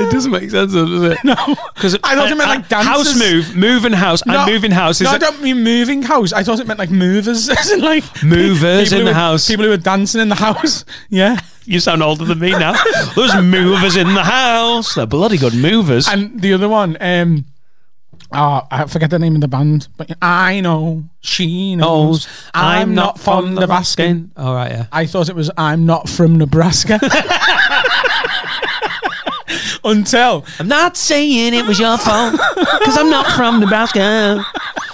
it doesn't make sense, does it? No, Because I thought it meant like dancers. house move, moving house, No, and moving house is no, I don't mean moving house. I thought it meant like movers, as in like Movers in the were- house. People who were dancing in the house. Yeah, You sound older than me now. There's movers in the house. They're bloody good movers. and the other one, um, oh, I forget the name of the band, but I know she knows. I'm, not from Nebraska. All right, yeah. I thought it was I'm not from Nebraska. Until I'm not saying it was your fault because I'm not from Nebraska.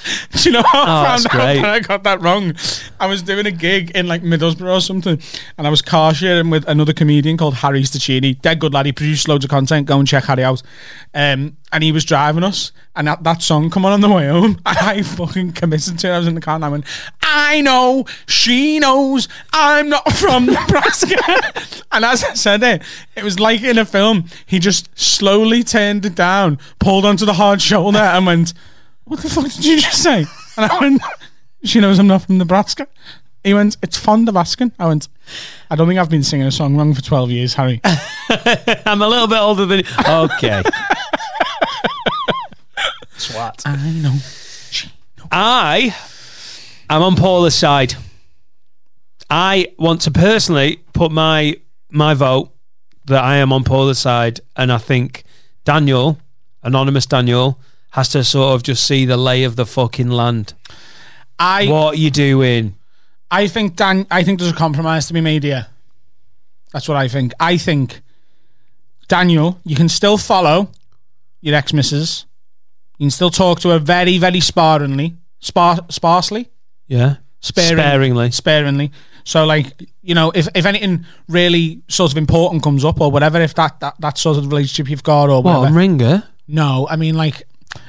Do you know how I Oh, found out that I got that wrong? I was doing a gig in like Middlesbrough or something, and I was car sharing with another comedian called Harry Stachini. Dead good lad. He produced loads of content. Go and check Harry out. Um, and he was driving us, and that, that song come on on the way home. I fucking committed to it. I was in the car, and I went, "I know, she knows, I'm not from Nebraska." and as I said it, it was like in a film. He just slowly turned it down, pulled onto the hard shoulder, and went what the fuck did you just say? And I went, she knows I'm not from Nebraska. He went, it's von Nebraskan. I went, I don't think I've been singing a song wrong for 12 years, Harry. I'm a little bit older than you. Okay. Swat. I know. I am on Paula's side. I want to personally put my my vote that I am on Paula's side, and I think Daniel, anonymous Daniel, has to sort of just see the lay of the fucking land. I What are you doing? I think Dan I think there's a compromise to be made here. That's what I think. I think Daniel, you can still follow your ex missus. You can still talk to her very, very sparingly. Spar- sparsely. Yeah, Sparing- sparingly. sparingly. So like you know, if if anything really sort of important comes up or whatever, if that that, that sort of relationship you've got or What, whatever. on Ringer? No, I mean like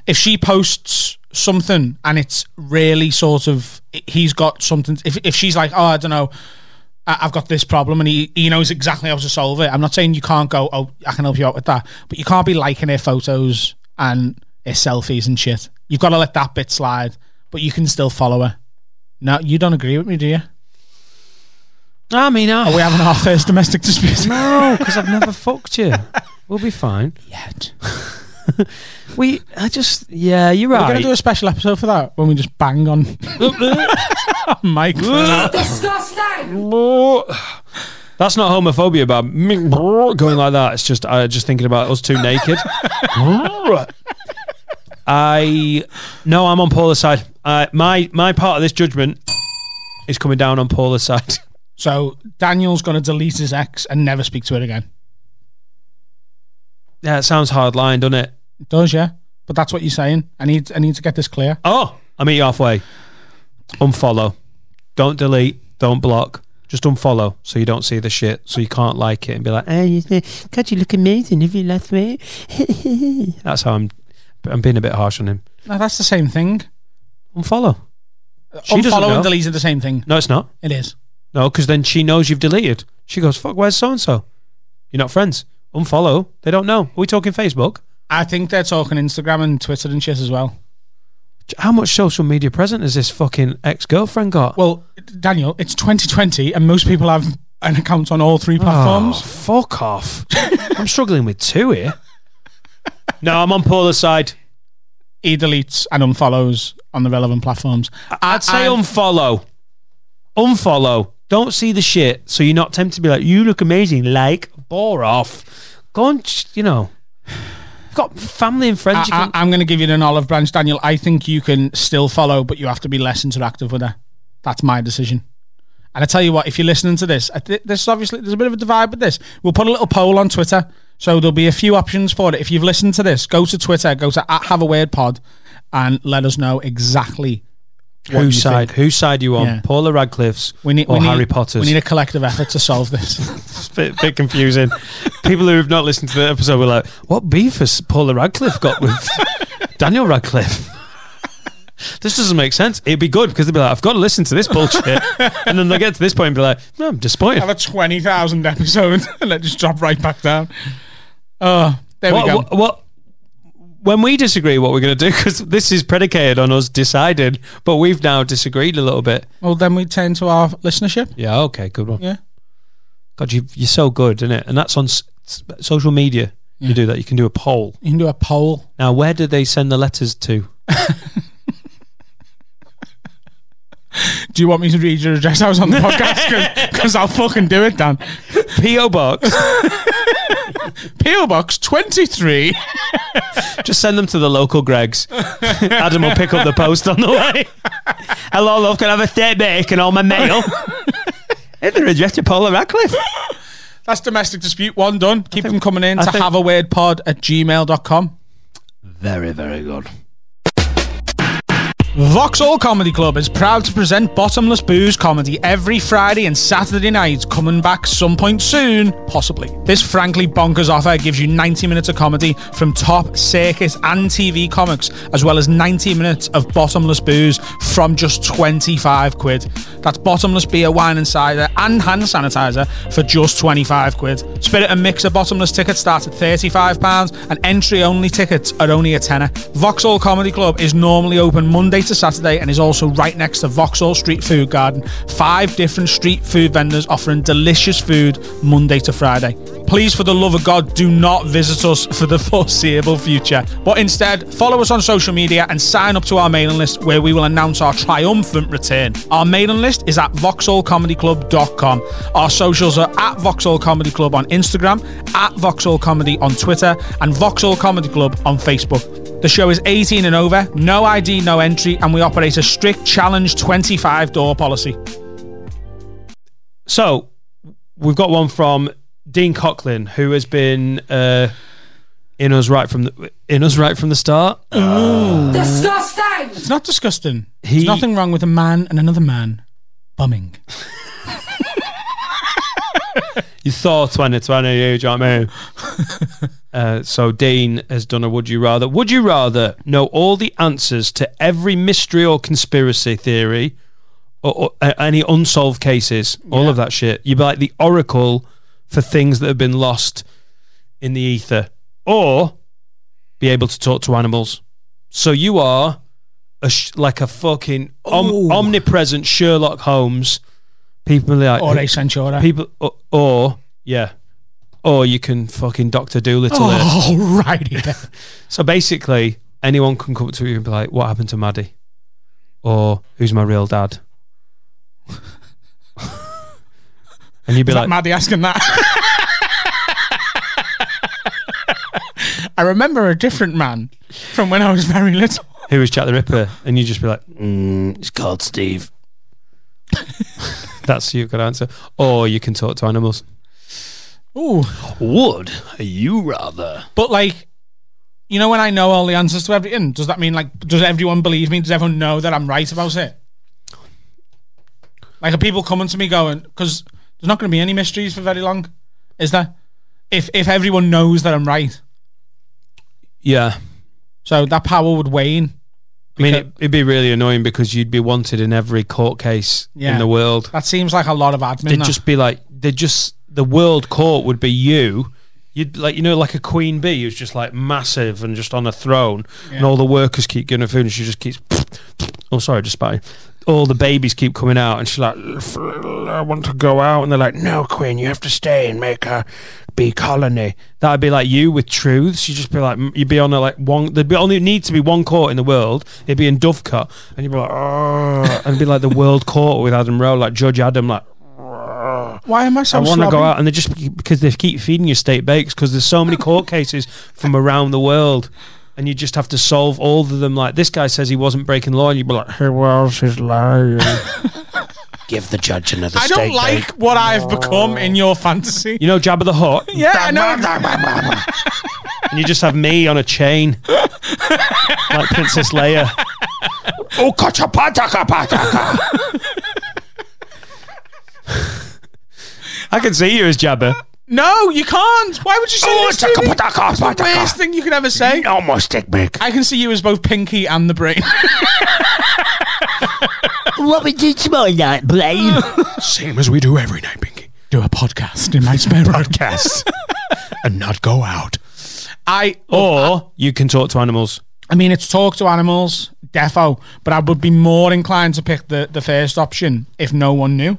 if she posts something and it's really sort of he's got something. If if she's like, oh, I don't know. I've got this problem, and he, he knows exactly how to solve it. I'm not saying you can't go. Oh, I can help you out with that, but you can't be liking her photos and her selfies and shit. You've got to let that bit slide, but you can still follow her. No, you don't agree with me, do you? I mean, I, Are we having our first domestic dispute? no, because I've never fucked you. We'll be fine. Yet. We, I just, yeah, you're right. We're right. going to do a special episode for that when we just bang on Mike. for that. Disgusting! That's not homophobia about me going like that. It's just I just thinking about us two naked. I no, I'm on Paula's side. Uh, my my part of this judgment is coming down on Paula's side. So Daniel's going to delete his ex and never speak to her again. Yeah, it sounds hard line, doesn't it? It does, yeah. But that's what you're saying. I need I need to get this clear. Oh, I meet you halfway. Unfollow. Don't delete. Don't block. Just unfollow so you don't see the shit, so you can't like it and be like, "Hey, you- God, you look amazing if you left me." That's how I'm. I'm being a bit harsh on him. No, that's the same thing. Unfollow. She Unfollow and delete are the same thing. No, it's not. It is. No, because then she knows you've deleted. She goes, "Fuck, where's so and so? You're not friends. Unfollow. They don't know. Are we talking Facebook? I think they're talking Instagram and Twitter and shit as well. How much social media present has this fucking ex girlfriend got? Well, Daniel, it's 2020 and most people have an account on all three platforms. Oh, fuck off. I'm struggling with two here. No, I'm on Paula's side. He deletes and unfollows on the relevant platforms. I'd say And- unfollow. Unfollow. Don't see the shit, so you're not tempted to be like, "You look amazing." Like, bore off. Go on, you know. You've got family and friends. I, am going to give you an olive branch, Daniel. I think you can still follow, but you have to be less interactive with her. That's my decision. And I tell you what, if you're listening to this, I this is obviously there's a bit of a divide with this. We'll put a little poll on Twitter, so there'll be a few options for it. If you've listened to this, go to Twitter, go to at Have a Word Pod, and let us know exactly whose side? think. Whose side you on? Yeah. Paula Radcliffe's We need, or we need, Harry Potter's? We need a collective effort to solve this. It's a bit, bit confusing. People who have not listened to the episode were like, "What beef has Paula Radcliffe got with Daniel Radcliffe?" This doesn't make sense. It'd be good because they'd be like, "I've got to listen to this bullshit," and then they get to this point and be like, "No, I'm disappointed." Have a twenty thousand episode and then just drop right back down. Oh, there what, we go. what, what- when we disagree, what we're going to do because this is predicated on us deciding, but we've now disagreed a little bit. Well, then we turn to our listenership. Yeah, okay, good one. Yeah. God, you, you're so good, isn't it? And that's on s- s- social media. You do that. You can do a poll. You can do a poll. Now, where do they send the letters to? Do you want me to read your address? I was on the podcast because I'll fucking do it, Dan. PO box. PO Box 23. Just send them to the local Greggs. Adam will pick up the post on the way. Hello, love. Can I have a steak bacon on my mail? Is there address to Paula Radcliffe? That's domestic dispute one done. Keep them coming in I to think- have a word pod at gmail.com. Very, very good. Vauxhall Comedy Club is proud to present Bottomless Booze comedy every Friday and Saturday night, coming back some point soon, possibly. This frankly bonkers offer gives you 90 minutes of comedy from top circus and TV comics, as well as 90 minutes of bottomless booze from just 25 quid. That's bottomless beer, wine and cider, and hand sanitizer for just 25 quid. Spirit and Mixer bottomless tickets start at £35, and entry only tickets are only a tenner. Vauxhall Comedy Club is normally open Monday to Saturday and is also right next to Vauxhall Street Food Garden. Five different street food vendors offering delicious food Monday to Friday. Please, for the love of God, do not visit us for the foreseeable future, but instead follow us on social media and sign up to our mailing list where we will announce our triumphant return. Our mailing list is at vauxhallcomedyclub.com. Our socials are at Vauxhall Comedy Club on Instagram, at Vauxhall Comedy on Twitter, and Vauxhall Comedy Club on Facebook. The show is 18 and over, no ID, no entry, and we operate a strict challenge 25 door policy. So, we've got one from Dean Coughlin, who has been uh, in us right from the in us right from the start. Disgusting! It's not disgusting. He- There's nothing wrong with a man and another man bumming. You thought 2020, you know what I mean? uh, so Dean has done a would you rather. Would you rather know all the answers to every mystery or conspiracy theory or, or uh, any unsolved cases, all of that shit? You'd be like the oracle for things that have been lost in the ether, or be able to talk to animals. So you are a sh- like a fucking om- omnipresent Sherlock Holmes. People are like Or Ace Ventura. people or, or yeah or you can fucking Doctor Doolittle it. Oh, righty then. So basically, anyone can come up to you and be like, "What happened to Maddie?" or "Who's my real dad?" and you'd be Is like, that Maddie asking that? I remember a different man from when I was very little. "Who was Jack the Ripper?" and you'd just be like, mm, "It's called Steve." That's your good answer. Or you can talk to animals. Ooh. Would you rather? But like, you know, when I know all the answers to everything, does that mean like, does everyone believe me? Does everyone know that I'm right about it? Like, are people coming to me going, because there's not going to be any mysteries for very long, is there? If if everyone knows that I'm right, Yeah. so that power would wane. I mean, it, it'd be really annoying because you'd be wanted in every court case Yeah. in the world. That seems like a lot of admin. They'd that. just be like, they'd just, the world court would be you. You'd like, you know, like a queen bee who's just like massive and just on a throne, and Yeah. all the workers keep giving her food, and she just keeps. Oh, sorry, just by All the babies keep coming out, and she's like, "I want to go out," and they're like, "No, queen, you have to stay and make a bee colony." That'd be like you with truths. You'd just be like, you'd be on a like one. There'd be only need to be one court in the world. It'd be in Dovecot, and you'd be like, and it'd be like the world court with Adam Rowe, like Judge Adam, like. Why am I so I want to go out, and they just because they keep feeding you steak bakes because there's so many court cases from around the world, and you just have to solve all of them. Like this guy says he wasn't breaking law, and you'd be like, "Who else is lying?" Give the judge another I don't steak like bake. what I've become in your fantasy. you know, Jabba the Hutt, Yeah, I know. and you just have me on a chain, like Princess Leia. Oh, kachapataka pataka. I can see you as Jabba. No, you can't. Why would you say Oh, this to me? takapataka It's the worst thing you could ever say. No more steak. I can see you as both Pinky and the Brain. What we do tomorrow night, Brain? Same as we do every night, Pinky. Do a podcast in my spare room. Podcast. and not go out. I, Or you can talk to animals. I mean, it's talk to animals, defo, but I would be more inclined to pick the, the first option if no one knew.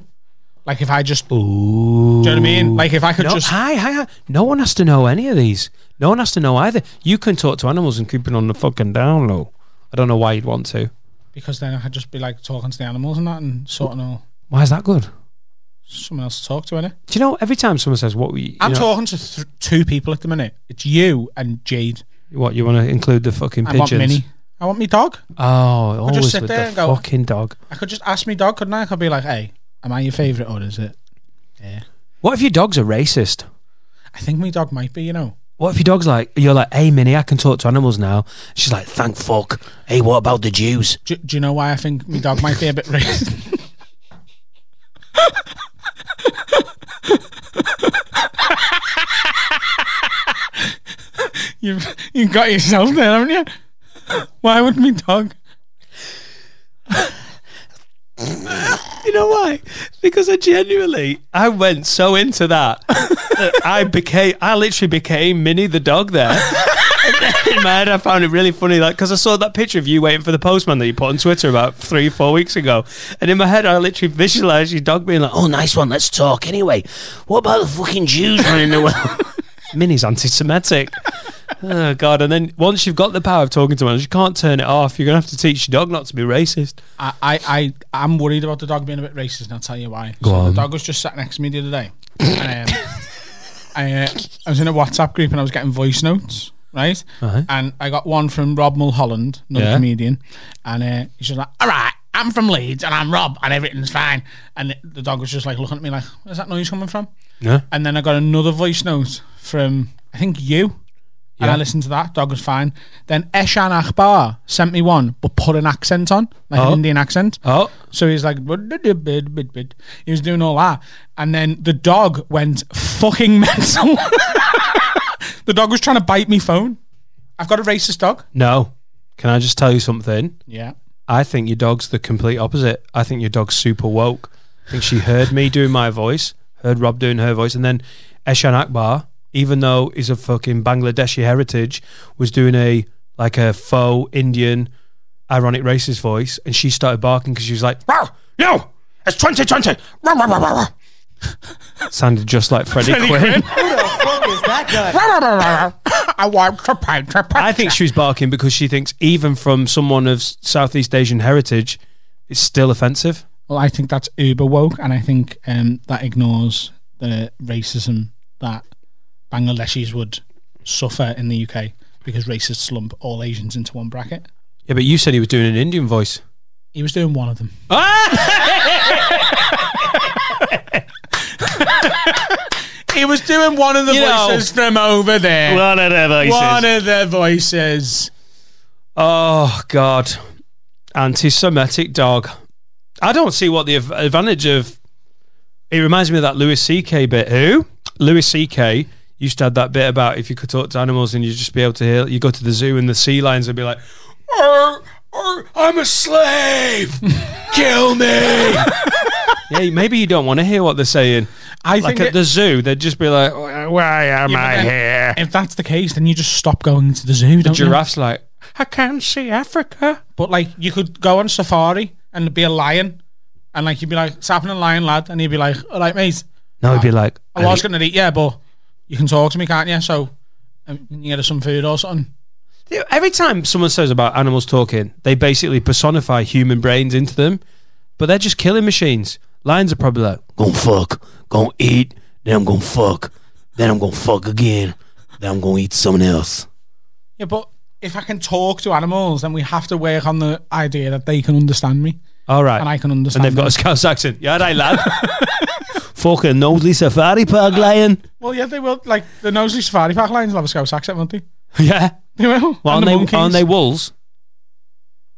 Like if I just, do you know what I mean? Like if I could No, just, hi, hi, hi. No one has to know any of these. No one has to know either. You can talk to animals and keep it on the fucking down low. I don't know why you'd want to. Because then I could just be like talking to the animals and that and sorting all Why is that good? someone else to talk to, innit? Do you know every time someone says what we, I'm know, talking to th- two people at the minute. It's you and Jade. what you want to include the fucking I pigeons? want Minnie. I want me dog. Oh, always just sit with there the and go- fucking dog. I could just ask me dog, couldn't I? I could be like, hey, am I your favourite or is it? Yeah. What if your dog's a racist? I think my dog might be, you know. What if your dog's like, you're like, hey, Minnie, I can talk to animals now. She's like, Thank fuck. Hey, what about the Jews? Do, do you know why I think my dog might be a bit racist? you've you got yourself there, haven't you? Why would me dog? You know why? Because I genuinely, I went so into that. that I became, I literally became Minnie the dog there. in my head, I found it really funny, like because I saw that picture of you waiting for the postman that you put on Twitter about three, four weeks ago, and in my head, I literally visualized your dog being like, Oh, nice one. Let's talk. Anyway, what about the fucking Jews running the world? Minnie's anti-Semitic. Oh God! And then once you've got the power of talking to animals, you can't turn it off. You're gonna have to teach your dog not to be racist. I, I, I I'm worried about the dog being a bit racist, and I'll tell you why. Go so on. the dog was just sat next to me the other day, and um, I, uh, I was in a WhatsApp group and I was getting voice notes, right? Uh-huh. And I got one from Rob Mulholland, another Yeah. comedian, and uh, he's just like, "All right, I'm from Leeds and I'm Rob, and everything's fine." And the, the dog was just like looking at me like, "Where's that noise coming from?" Yeah. And then I got another voice note from I think you, And Yeah. I listened to that. Dog was fine. Then Eshaan Akbar sent me one, but put an accent on, like Oh. an Indian accent. Oh, So he's like, he was doing all that. And then the dog went fucking mental. the dog was trying to bite me phone. I've got a racist dog. no. Can I just tell you something? Yeah. I think your dog's the complete opposite. I think your dog's super woke. I think she heard me doing my voice, heard Rob doing her voice, and then Eshaan Akbar, even though he's a fucking Bangladeshi heritage, was doing a like a faux Indian ironic racist voice, and she started barking because she was like, Wow, no, it's 2020. Rah, rah, rah, rah, rah. sounded just like Freddie Quinn. Who the fuck is that guy? I want to paint a I think she was barking because she thinks even from someone of Southeast Asian heritage, it's still offensive. Well, I think that's uber woke, and I think um, that ignores the racism that Bangladeshis would suffer in the UK because racists lump all Asians into one bracket. Yeah, but you said he was doing an Indian voice. He was doing one of them. Ah! he was doing one of the You know- voices from over there. One of their voices. one of the voices. Oh God, anti-Semitic dog. I don't see what the av- advantage of. It reminds me of that Louis C.K. bit. Who? Louis C.K. used to have that bit about if you could talk to animals and you'd just be able to hear. You go to the zoo and the sea lions would be like, "Arr, arr, "I'm a slave, kill me." yeah, maybe you don't want to hear what they're saying. I Like think at it- the zoo, they'd just be like, "Why am Yeah, I here?" If that's the case, then you just stop going to the zoo. The Don't you? giraffe's like, "I can't see Africa." But like, you could go on safari and be a lion, and like you'd be like, "What's happening, lion lad?" And he'd be like, "All right, mate, No, he'd be like, I was going to eat, yeah, but you can talk to me, can't you? So um, can you get us some food or something?" Every time someone says about animals talking, they basically personify human brains into them, but they're just killing machines. Lions are probably like, Gonna fuck, gonna eat, then I'm gonna fuck, then I'm gonna fuck again, then I'm gonna eat someone else. Yeah, but if I can talk to animals, then we have to work on the idea that they can understand me all right. and I can understand. and they've got a them. Scouse accent. Yeah, right, lad. Fucking Knowsley safari park lion. well, yeah, they will. Like the Knowsley Safari Park lions will have a Scouse accent, won't they? yeah. They will. Well, and aren't the they, monkeys, aren't they wolves?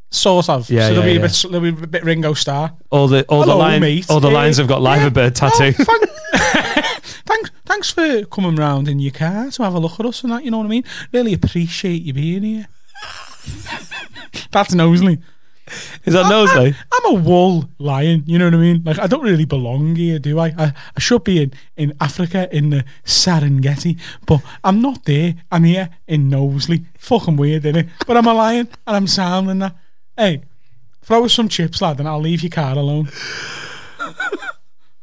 sort of. Yeah, so they'll be yeah. a bit. They'll be a bit Ringo Starr. All the all Hello, the lion, mate. all the lions have got liver yeah. bird oh, tattoo. Oh, thank- thanks, thanks for coming round in your car to have a look at us and that. You know what I mean? Really appreciate you being here. That's Knowsley. Is that Knowsley? I'm a wool lion. You know what I mean? Like I don't really belong here, do I? I, I should be in, in Africa in the Serengeti, but I'm not there. I'm here in Knowsley. Fucking weird, isn't it? But I'm a lion and I'm sounding that. Hey, throw us some chips, lad, and I'll leave your car alone.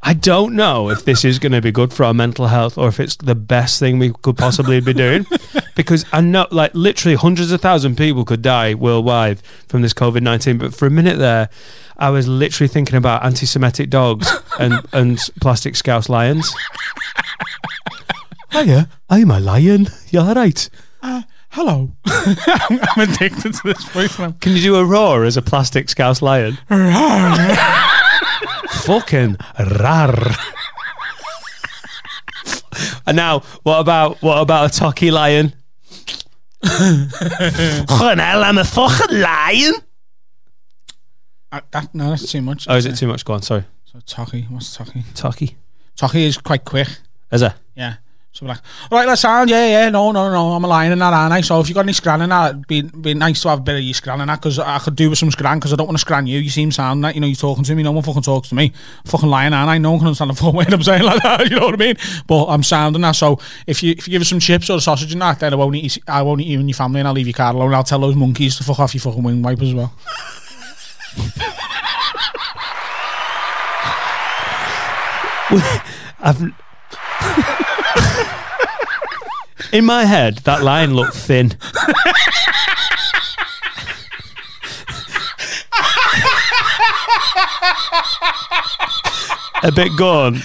I don't know if this is going to be good for our mental health or if it's the best thing we could possibly be doing. because I know, like, literally hundreds of thousands of people could die worldwide from this COVID 19. But for a minute there, I was literally thinking about anti Semitic dogs and, and plastic scouse lions. Hiya, I'm a lion. You're all right? Uh, hello. I'm, I'm addicted to this voice now. Can you do a roar as a plastic scouse lion? Fucking rar. and now, what about what about a Tocky lion? Fucking hell, I'm a fucking lion. Uh, that, no, that's too much. Oh, is it too much? Go on, sorry. So what's Tocky? Tocky. Tocky is quite quick. Is it? Yeah. So we're like, all right, let's sound. Yeah, yeah. No, no, no. I'm a lion and that, aren't I? So if you got any scran in that, it'd be, be nice to have a bit of your scran in that because I could do with some scran because I don't want to scran you. You seem sound that, you know, you're talking to me. No one fucking talks to me. fucking lion, aren't I? No one can understand the full word I'm saying like that. You know what I mean? But I'm sounding that. So if you if you give us some chips or sausage and that, then I won't eat. I won't eat you and your family, and I'll leave your car alone. I'll tell those monkeys to fuck off your fucking wing wipers as well. I've. In my head, that lion looked thin. A bit gone.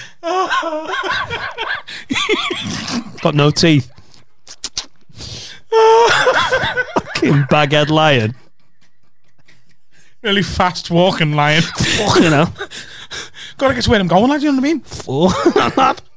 Got no teeth. Fucking baghead lion. Really fast walking lion. Fucking hell. Gotta get to where I'm going, lad. You know what I mean?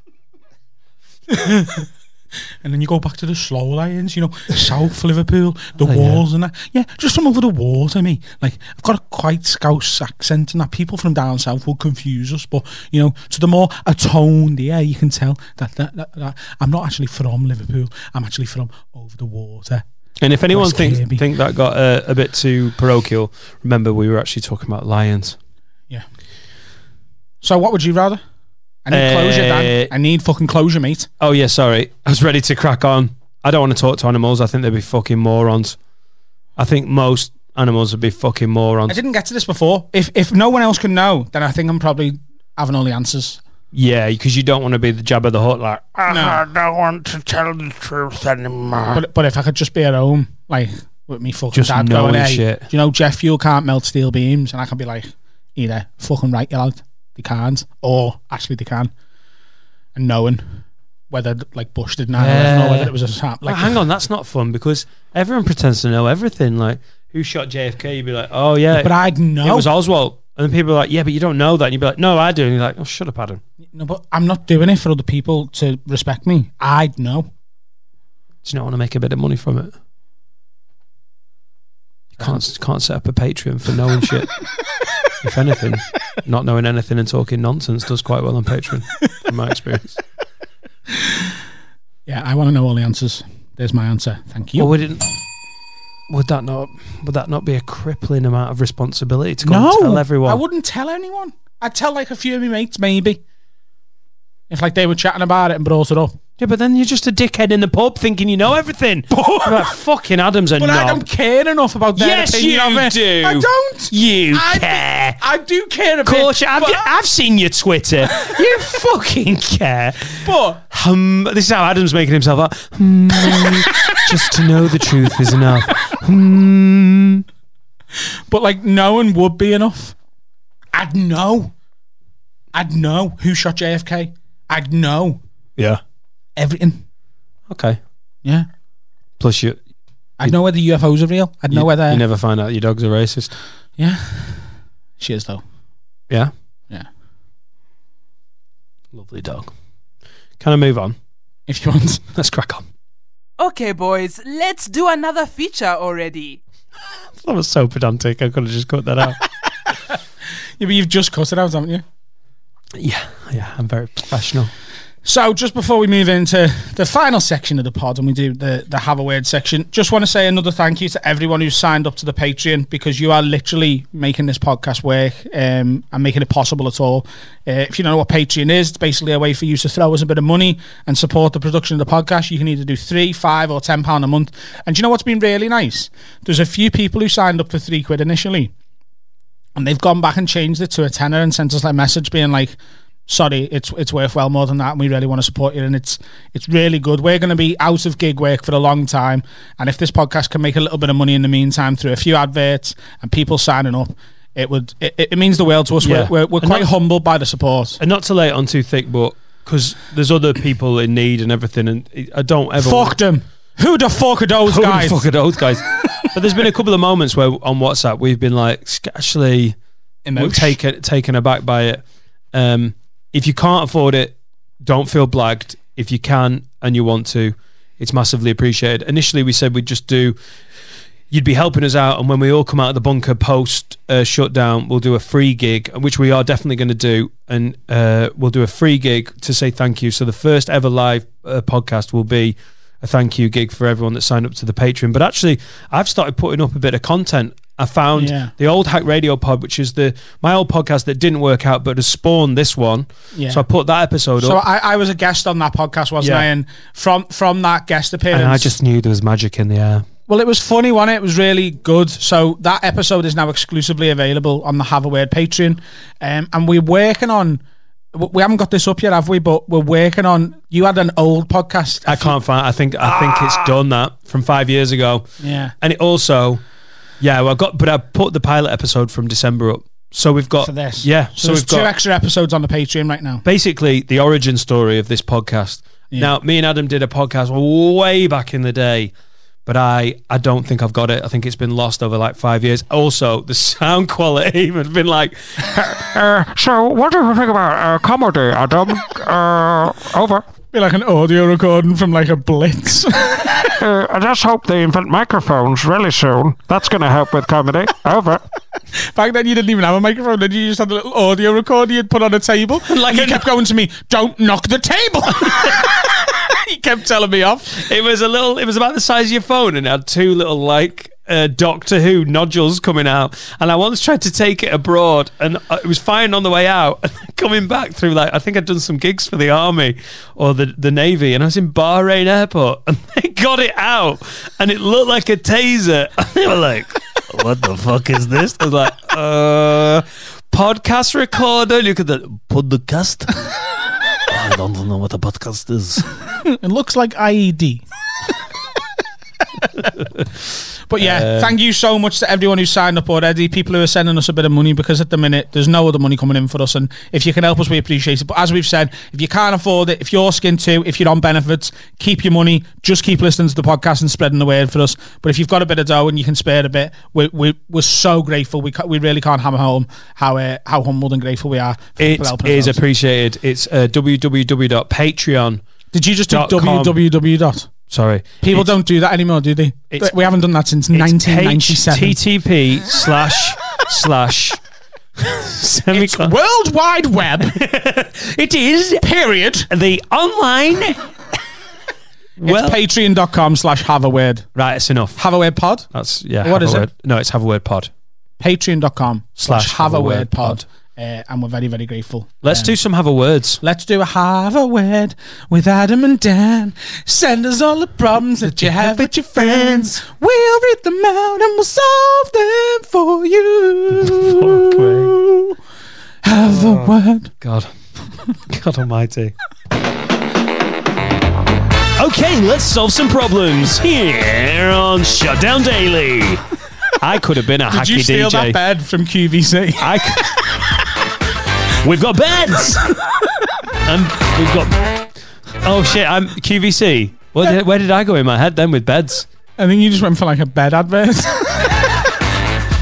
And then you go back to the slow lions, you know, South Liverpool, the Oh, yeah. walls and that. Yeah, er just from over the water, me. Like, I've got a quite Scouse accent and that people from down south will confuse us. But, you know, to the more atoned ear, you can tell that, that, that, that I'm not actually from Liverpool. I'm actually from over the water. Eh. And if anyone thinks think that got uh, a bit too parochial, remember we were actually talking about lions. Yeah. So, what would you rather? I need closure, Dan. Uh, I need fucking closure, mate. Oh yeah, sorry. I was ready to crack on. I don't want to talk to animals. I think they'd be fucking morons. I think most animals would be fucking morons. I didn't get to this before. If if no one else can know, then I think I'm probably having all the answers. Yeah, because you don't want to be the Jabba the Hutt. Like, No. don't want to tell the truth anymore. But but if I could just be at home, like with me fucking Just dad going, hey, shit. you know jet fuel can't melt steel beams, and I can be like, either fucking right, you lad, they can't, or actually they can, and knowing whether like Bush did 9/11 or whether it was a sap. Like, hang on, that's not fun because everyone pretends to know everything. Like, who shot JFK? You'd be like, oh yeah, but I'd know. it was Oswald. And then people are like, yeah, but you don't know that. And you'd be like, no, I do. And you're like, oh, shut up, Adam. no, but I'm not doing it for other people to respect me. I'd know. Do you not want to make a bit of money from it? You can't can't set up a Patreon for knowing shit. if anything, not knowing anything and talking nonsense does quite well on Patreon, from my experience. Yeah, I want to know all the answers. There's my answer. Thank you. Well, would it? Would that not? Would that not be a crippling amount of responsibility to go no, and tell everyone? I wouldn't tell anyone. I'd tell like a few of my mates, maybe. If like they were chatting about it and brought it up. Yeah, but then you're just a dickhead in the pub thinking you know everything. You're like fucking Adam's a But knob. I don't care enough about their Yes, opinion you of it. do. I don't. You I, care. I do care a Of course, bit. I've, but, I've seen your Twitter. you fucking care. but Um, this is how Adam's making himself up. Hmm, just to know the truth is enough. Hmm. but like knowing would be enough. I'd know. I'd know who shot JFK. I'd know Yeah. Everything. Okay. Yeah. Plus, you, I'd know whether UFOs are real. I'd know you, whether you never find out your dog's a racist. Yeah. She is though. Yeah. Yeah. Lovely dog. Can I move on? If you want. Let's crack on. Okay, boys, let's do another feature already. That was so pedantic. I could have just cut that out. Yeah, but you've just cut it out, haven't you? yeah. Yeah. I'm very professional. So, just before we move into the final section of the pod and we do the, the Have a Word section, just want to say another thank you to everyone who's signed up to the Patreon because you are literally making this podcast work um, and making it possible at all. Uh, if you don't know what Patreon is, it's basically a way for you to throw us a bit of money and support the production of the podcast. You can either do three, five, or ten pound a month. And you know what's been really nice? There's a few people who signed up for three quid initially and they've gone back and changed it to a tenner and sent us a message being like sorry it's it's worth well more than that and we really want to support you and it's it's really good we're going to be out of gig work for a long time and if this podcast can make a little bit of money in the meantime through a few adverts and people signing up it would it, it means the world to us Yeah. we're, we're, we're quite not- humbled by the support And not to lay it on too thick, but because there's other people in need and everything, and I don't ever. fuck them who the fuck are those Who the guys fuck are those guys? but there's been a couple of moments where on WhatsApp we've been like "Sc- actually Emotion. taken taken aback by it. Um, if you can't afford it, don't feel blagged. If you can and you want to, it's massively appreciated. Initially, we said we'd just do. You'd be helping us out, and when we all come out of the bunker post uh, shutdown, we'll do a free gig, which we are definitely going to do, and uh, we'll do a free gig to say thank you. So the first ever live uh, podcast will be a thank you gig for everyone that signed up to the Patreon. But actually, I've started putting up a bit of content. I found Yeah. the old Hack Radio Pod, which is the my old podcast that didn't work out, but has spawned this one. Yeah. So I put that episode so up, I, I was a guest on that podcast wasn't Yeah. I and from from that guest appearance and I just knew there was magic in the air. Well, it was funny, wasn't it? It was really good. So that episode is now exclusively available on the Have a Word Patreon, um, and we're working on. We haven't got this up yet, have we? But we're working on. You had an old podcast. I can't find. I think I think it's done that from five years ago. Yeah. and it also, yeah, well, I got, but I put the pilot episode from December up, so we've got For this, Yeah, So, so, we've two got extra episodes on the Patreon right now. basically the origin story of this podcast. Now, me and Adam did a podcast way back in the day, but I I don't think I've got it. I think it's been lost over like five years. Also, the sound quality has been like Uh, so, what do you think about uh, comedy, Adam? Uh, over. Be like an audio recording from like a blitz. Uh, I just hope they invent microphones really soon. That's going to help with comedy. Over. Back then, you didn't even have a microphone. Then you just had a little audio recorder you'd put on a table. Like and you kept going to me, "Don't knock the table." he kept telling me off. It was a little. It was about the size of your phone, and it had two little like uh, Doctor Who nodules coming out. And I once tried to take it abroad, and uh, it was fine on the way out. And coming back through, like I think I'd done some gigs for the army or the the navy, and I was in Bahrain airport, and they got it out, and it looked like a taser. And they were like, "What the fuck is this?" I was like, "Uh." Podcast recorder. Look at that. Podcast? I don't know what a podcast is. It looks like IED. but yeah, thank you so much to everyone who signed up already. People who are sending us a bit of money because at the minute there's no other money coming in for us. And if you can help us, we appreciate it. But as we've said, if you can't afford it, if you're skin too, if you're on benefits, keep your money. Just keep listening to the podcast and spreading the word for us. But if you've got a bit of dough and you can spare a bit, we, we, we're so grateful. We, ca- we really can't hammer home how uh, how humbled and grateful we are. For It is appreciated. It's uh, www.patreon. Did you just do www dot? Sorry. People It's- don't do that anymore, do they? It's- we haven't done that since 1997. HTTP slash slash semicolon. World Wide Web. It is period. the online. well, it's patreon.com slash have a word. right, it's enough. Have a word pod. That's yeah. What is it? No, it's have a word pod. Patreon.com slash Slash have a word pod. Uh, and we're very, very grateful. Let's Um, do some have a words. Let's do a have a word with Adam and Dan. Send us all the problems that you have with your friends. We'll read them out and we'll solve them for you. Have a word. God, God Almighty. Okay, let's solve some problems here on Shutdown Daily. I could have been a Did hacky you steal DJ. that bed from QVC? I c- we've got beds. and um, we've got. Oh shit! I'm QVC. Where did, where did I go in my head then with beds? I think you just went for like a bed advert.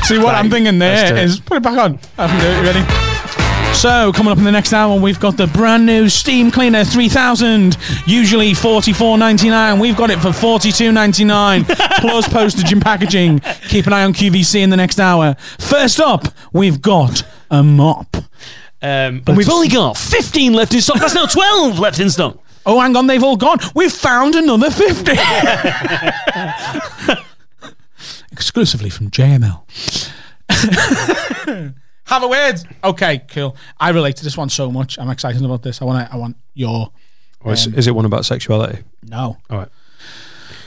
See what I'm Right, thinking let's do it. is put it back on. I can do it. You ready? So coming up in the next hour, we've got the brand new Steam Cleaner 3000. Usually 44.99. We've got it for 42.99 plus postage and packaging. Keep an eye on QVC in the next hour. First up, we've got a mop. Um, and we've only got 15 left in stock. That's now 12 left in stock. Oh, hang on, they've all gone. We've found another 50. Exclusively from JML. Have a word. Okay, cool. I relate to this one so much. I'm excited about this. I want to. I want your. Or is, Um, is it one about sexuality? No. All right.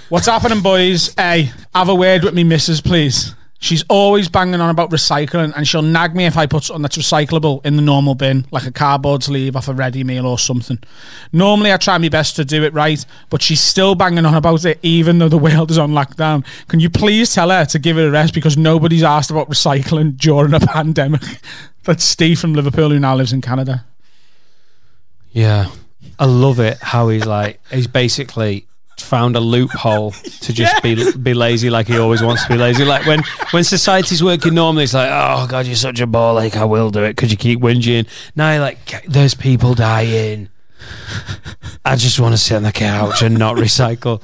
What's happening, boys? Hey, have a word with me, missus, please. She's always banging on about recycling, and she'll nag me if I put something that's recyclable in the normal bin, like a cardboard sleeve off a ready meal or something. Normally, I try my best to do it right, but she's still banging on about it, even though the world is on lockdown. Can you please tell her to give it a rest because nobody's asked about recycling during a pandemic? That's Steve from Liverpool, who now lives in Canada. Yeah. I love it how he's like, he's basically found a loophole to just be be lazy like he always wants to be lazy. Like when when society's working normally, it's like, oh god, you're such a ball. Like I will do it because you keep whinging. Now you're like, there's people dying. I just want to sit on the couch and not recycle.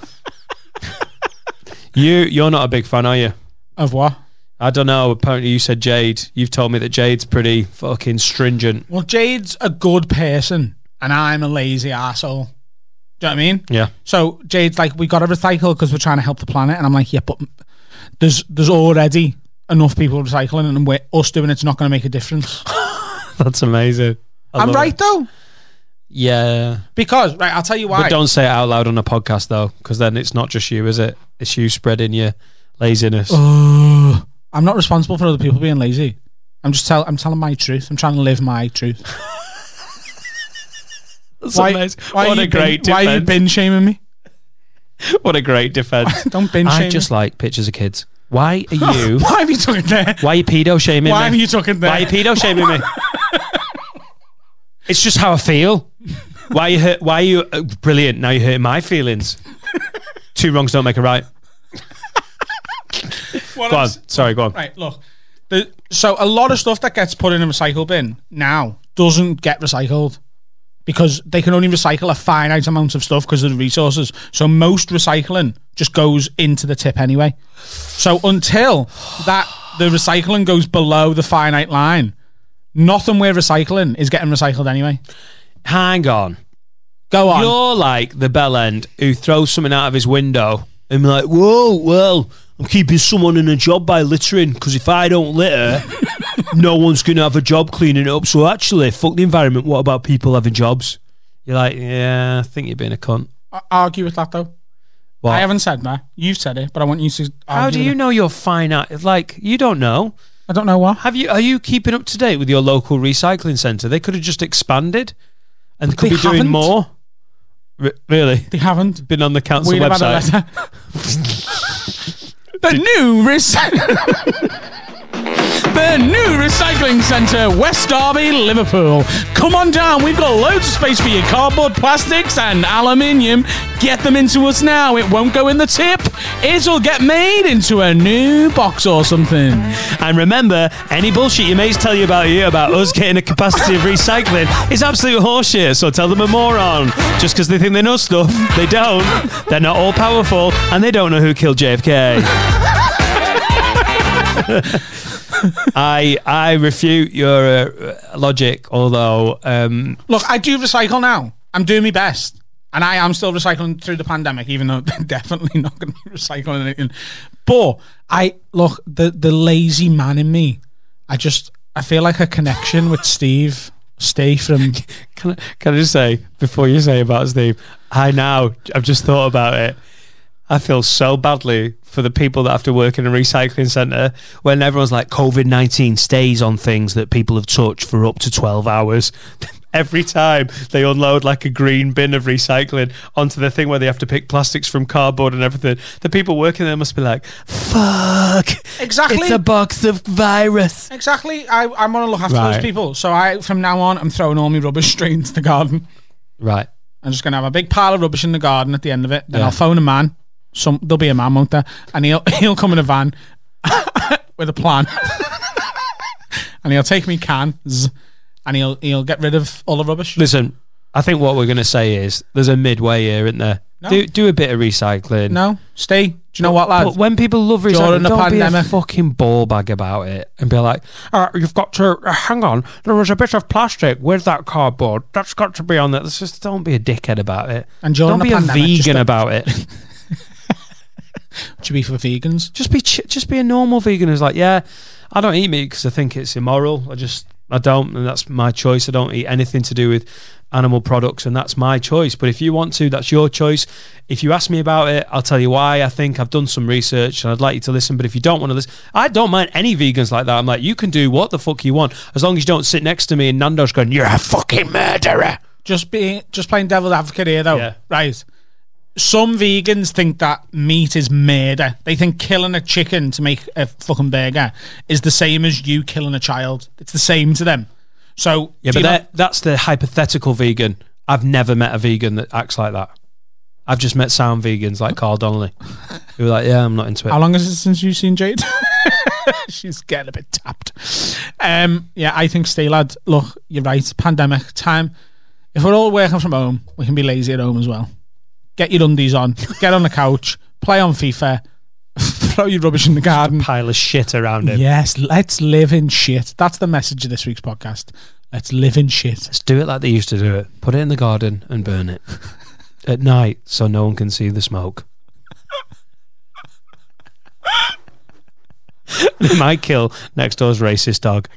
you you're not a big fan, are you? Of what? I don't know. Apparently, you said Jade. You've told me that Jade's pretty fucking stringent. Well, Jade's a good person, and I'm a lazy asshole. Do you know what I mean? Yeah. So Jade's like, we got to recycle because we're trying to help the planet, and I'm like, yeah, but there's there's already enough people recycling, and we're, us doing it's not going to make a difference. That's amazing. I I'm right it. though, Yeah. because right, I'll tell you why. But don't say it out loud on a podcast though, because then it's not just you, is it? It's you spreading your laziness. I'm not responsible for other people being lazy. I'm just tell I'm telling my truth. I'm trying to live my truth. That's why, amazing. why what a you great bin, why are you defense. bin shaming me? What a great defense. Don't bin shame. I just me. like pictures of kids. Why are you? why have you took it there? why are you pedo shaming Why me? have you took it there? Why are you pedo shaming me? it's just how I feel. Why are you hurt? Why are you uh, brilliant? Now you're hurting my feelings. Two wrongs don't make a right. What Go on. s- Sorry, go on. Right, look. The, so a lot of stuff that gets put in a recycle bin now doesn't get recycled because they can only recycle a finite amount of stuff because of the resources. So most recycling just goes into the tip anyway. So until that the recycling goes below the finite line, nothing we're recycling is getting recycled anyway. Hang on. Go on. You're like the bell end who throws something out of his window and be like, whoa, well, I'm keeping someone in a job by littering because if I don't litter, no one's going to have a job cleaning it up. So actually, fuck the environment. What about people having jobs? You're like, yeah, I think you're being a cunt. I- argue with that though. What? I haven't said that. You've said it, but I want you to. How do you it. know you're fine at Like, you don't know. I don't know what. Have you? Are you keeping up to date with your local recycling centre? They could have just expanded and could they be doing haven't. more. Re- really? They haven't. Been on the council We'd have had a website. the new recycling. The new recycling centre, West Derby, Liverpool. Come on down, we've got loads of space for your cardboard, plastics, and aluminium. Get them into us now. It won't go in the tip. It'll get made into a new box or something. And remember, any bullshit your mates tell you about you about us getting a capacity of recycling is absolute horseshit. So tell them a moron. Just because they think they know stuff, they don't. They're not all powerful, and they don't know who killed JFK. I I refute your uh, logic. Although, um, Look, I do recycle now. I'm doing my best. And I am still recycling through the pandemic, even though they're definitely not going to be recycling anything. But I look the the lazy man in me. I just I feel like a connection with Steve. Steve from can I, can I just say before you say about Steve, I now I've just thought about it. I feel so badly for the people that have to work in a recycling centre when everyone's like COVID nineteen stays on things that people have touched for up to twelve hours. Every time they unload like a green bin of recycling onto the thing where they have to pick plastics from cardboard and everything, the people working there must be like, "Fuck, Exactly. it's a box of virus." exactly. I I want to look after Right. those people. So I from now on I'm throwing all my rubbish straight into the garden. Right. I'm just gonna have a big pile of rubbish in the garden at the end of it. Then Yeah. I'll phone a man. Some there'll be a man, won't there? And he'll he'll come in a van with a plan. and he'll take me cans and he'll he'll get rid of all the rubbish. Listen, I think what we're going to say is there's a midway here, isn't there? No. Do do a bit of recycling. No, stay. Do you know what, lad? But when people love During recycling, the don't be a fucking ball bag about it and be like, Uh, you've got to uh, hang on. There was a bit of plastic with that cardboard. That's got to be on there. let's just don't be a dickhead about it. And during don't the be a pandemic, just vegan a- about it. To be for vegans. just be ch- just be a normal vegan who's like, yeah, I don't eat meat because I think it's immoral. I just I don't, and that's my choice. I don't eat anything to do with animal products, and that's my choice. But if you want to, that's your choice. If you ask me about it, I'll tell you why. I think I've done some research, and I'd like you to listen. But if you don't want to listen, I don't mind any vegans like that. I'm like, you can do what the fuck you want as long as you don't sit next to me and Nando's going, you're a fucking murderer. Just being just playing devil's advocate here though. Yeah. Right. Some vegans think that meat is murder. They think killing a chicken to make a fucking burger is the same as you killing a child. It's the same to them. So Yeah, but that, that's the hypothetical vegan. I've never met a vegan that acts like that. I've just met sound vegans like Carl Donnelly, who are like, yeah, I'm not into it. How long is it since you've seen Jade? She's getting a bit tapped. Um, yeah, I think stay lad. Look, you're right. Pandemic time. If we're all working from home, we can be lazy at home as well. Get your undies on, get on the couch, play on FIFA, throw your rubbish in the garden. Pile of shit around him. Yes, let's live in shit. That's the message of this week's podcast. Let's live in shit. Let's do it like they used to do it. Put it in the garden and burn it at night so no one can see the smoke. It might kill next door's racist dog.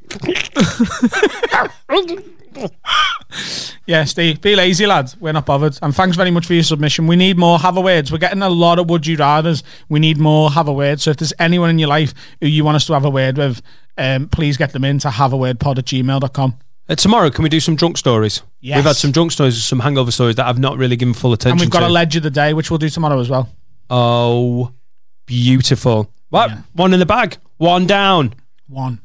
Yeah, Steve, be lazy, lads. We're not bothered. And thanks very much for your submission. We need more have a words. We're getting a lot of would you rather's. We need more have a word. So if there's anyone in your life who you want us to have a word with, um, please get them in to have a word pod at gmail.com. Uh, tomorrow, can we do some drunk stories? Yes. We've had some drunk stories, some hangover stories that I've not really given full attention And we've got to. a ledge of the day, which we'll do tomorrow as well. oh, beautiful. What? Yeah. One in the bag. One down. One.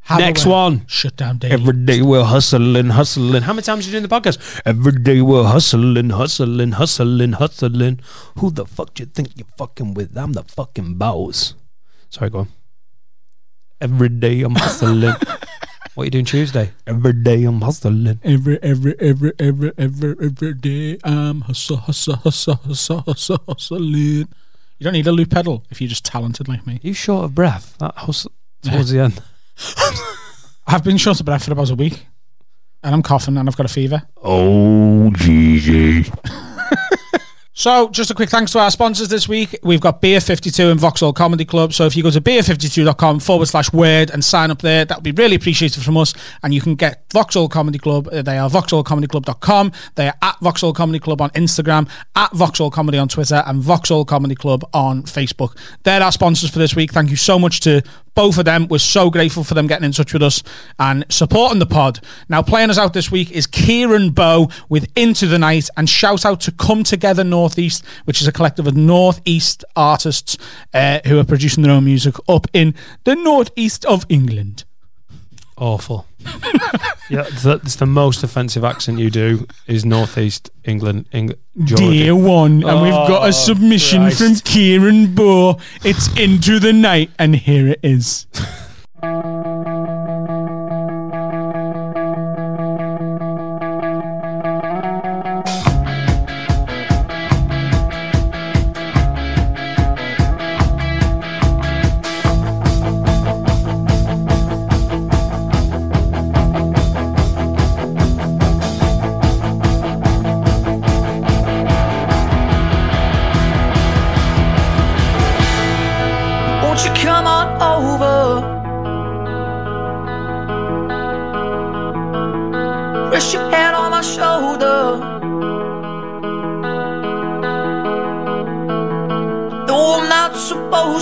Have Next one. Shut down daily. Every day we're hustling, hustling. How many times are you doing the podcast? Every day we're hustling, hustling, hustling, hustling. Who the fuck do you think you're fucking with? I'm the fucking boss. Sorry, go on. Every day I'm hustling. What are you doing Tuesday? Every day I'm hustling. Every, every, every, every, every, every day I'm hustle, hustle, hustle, hustle, hustle, hustling. You don't need a loop pedal if you're just talented like me. you short of breath? That was towards the end. I've been short of breath for about a week, and I'm coughing and I've got a fever. Oh, GG. So, just a quick thanks to our sponsors this week. We've got Beer 52 and Vauxhall Comedy Club. So, if you go to beer52.com forward slash word and sign up there, that would be really appreciated from us. And you can get Vauxhall Comedy Club. Uh, They are vauxhallcomedyclub.com. They are at Vauxhall Comedy Club on Instagram, at Vauxhall Comedy on Twitter, and Vauxhall Comedy Club on Facebook. They're our sponsors for this week. Thank you so much to both of them. We're so grateful for them getting in touch with us and supporting the pod. Now, playing us out this week is Kieran Bow with Into the Night and shout out to Come Together Northeast, which is a collective of Northeast artists uh, who are producing their own music up in the northeast of England. Awful. yeah, that's the most offensive accent you do is northeast England, Eng- Georgia. Dear one, and we've got Oh, a submission Christ. from Kieran Bow. It's Into the Night, and here it is.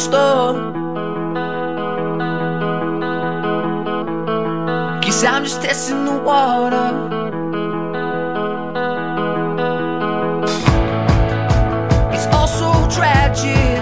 to. Guess I'm just testing the water. It's all so tragic.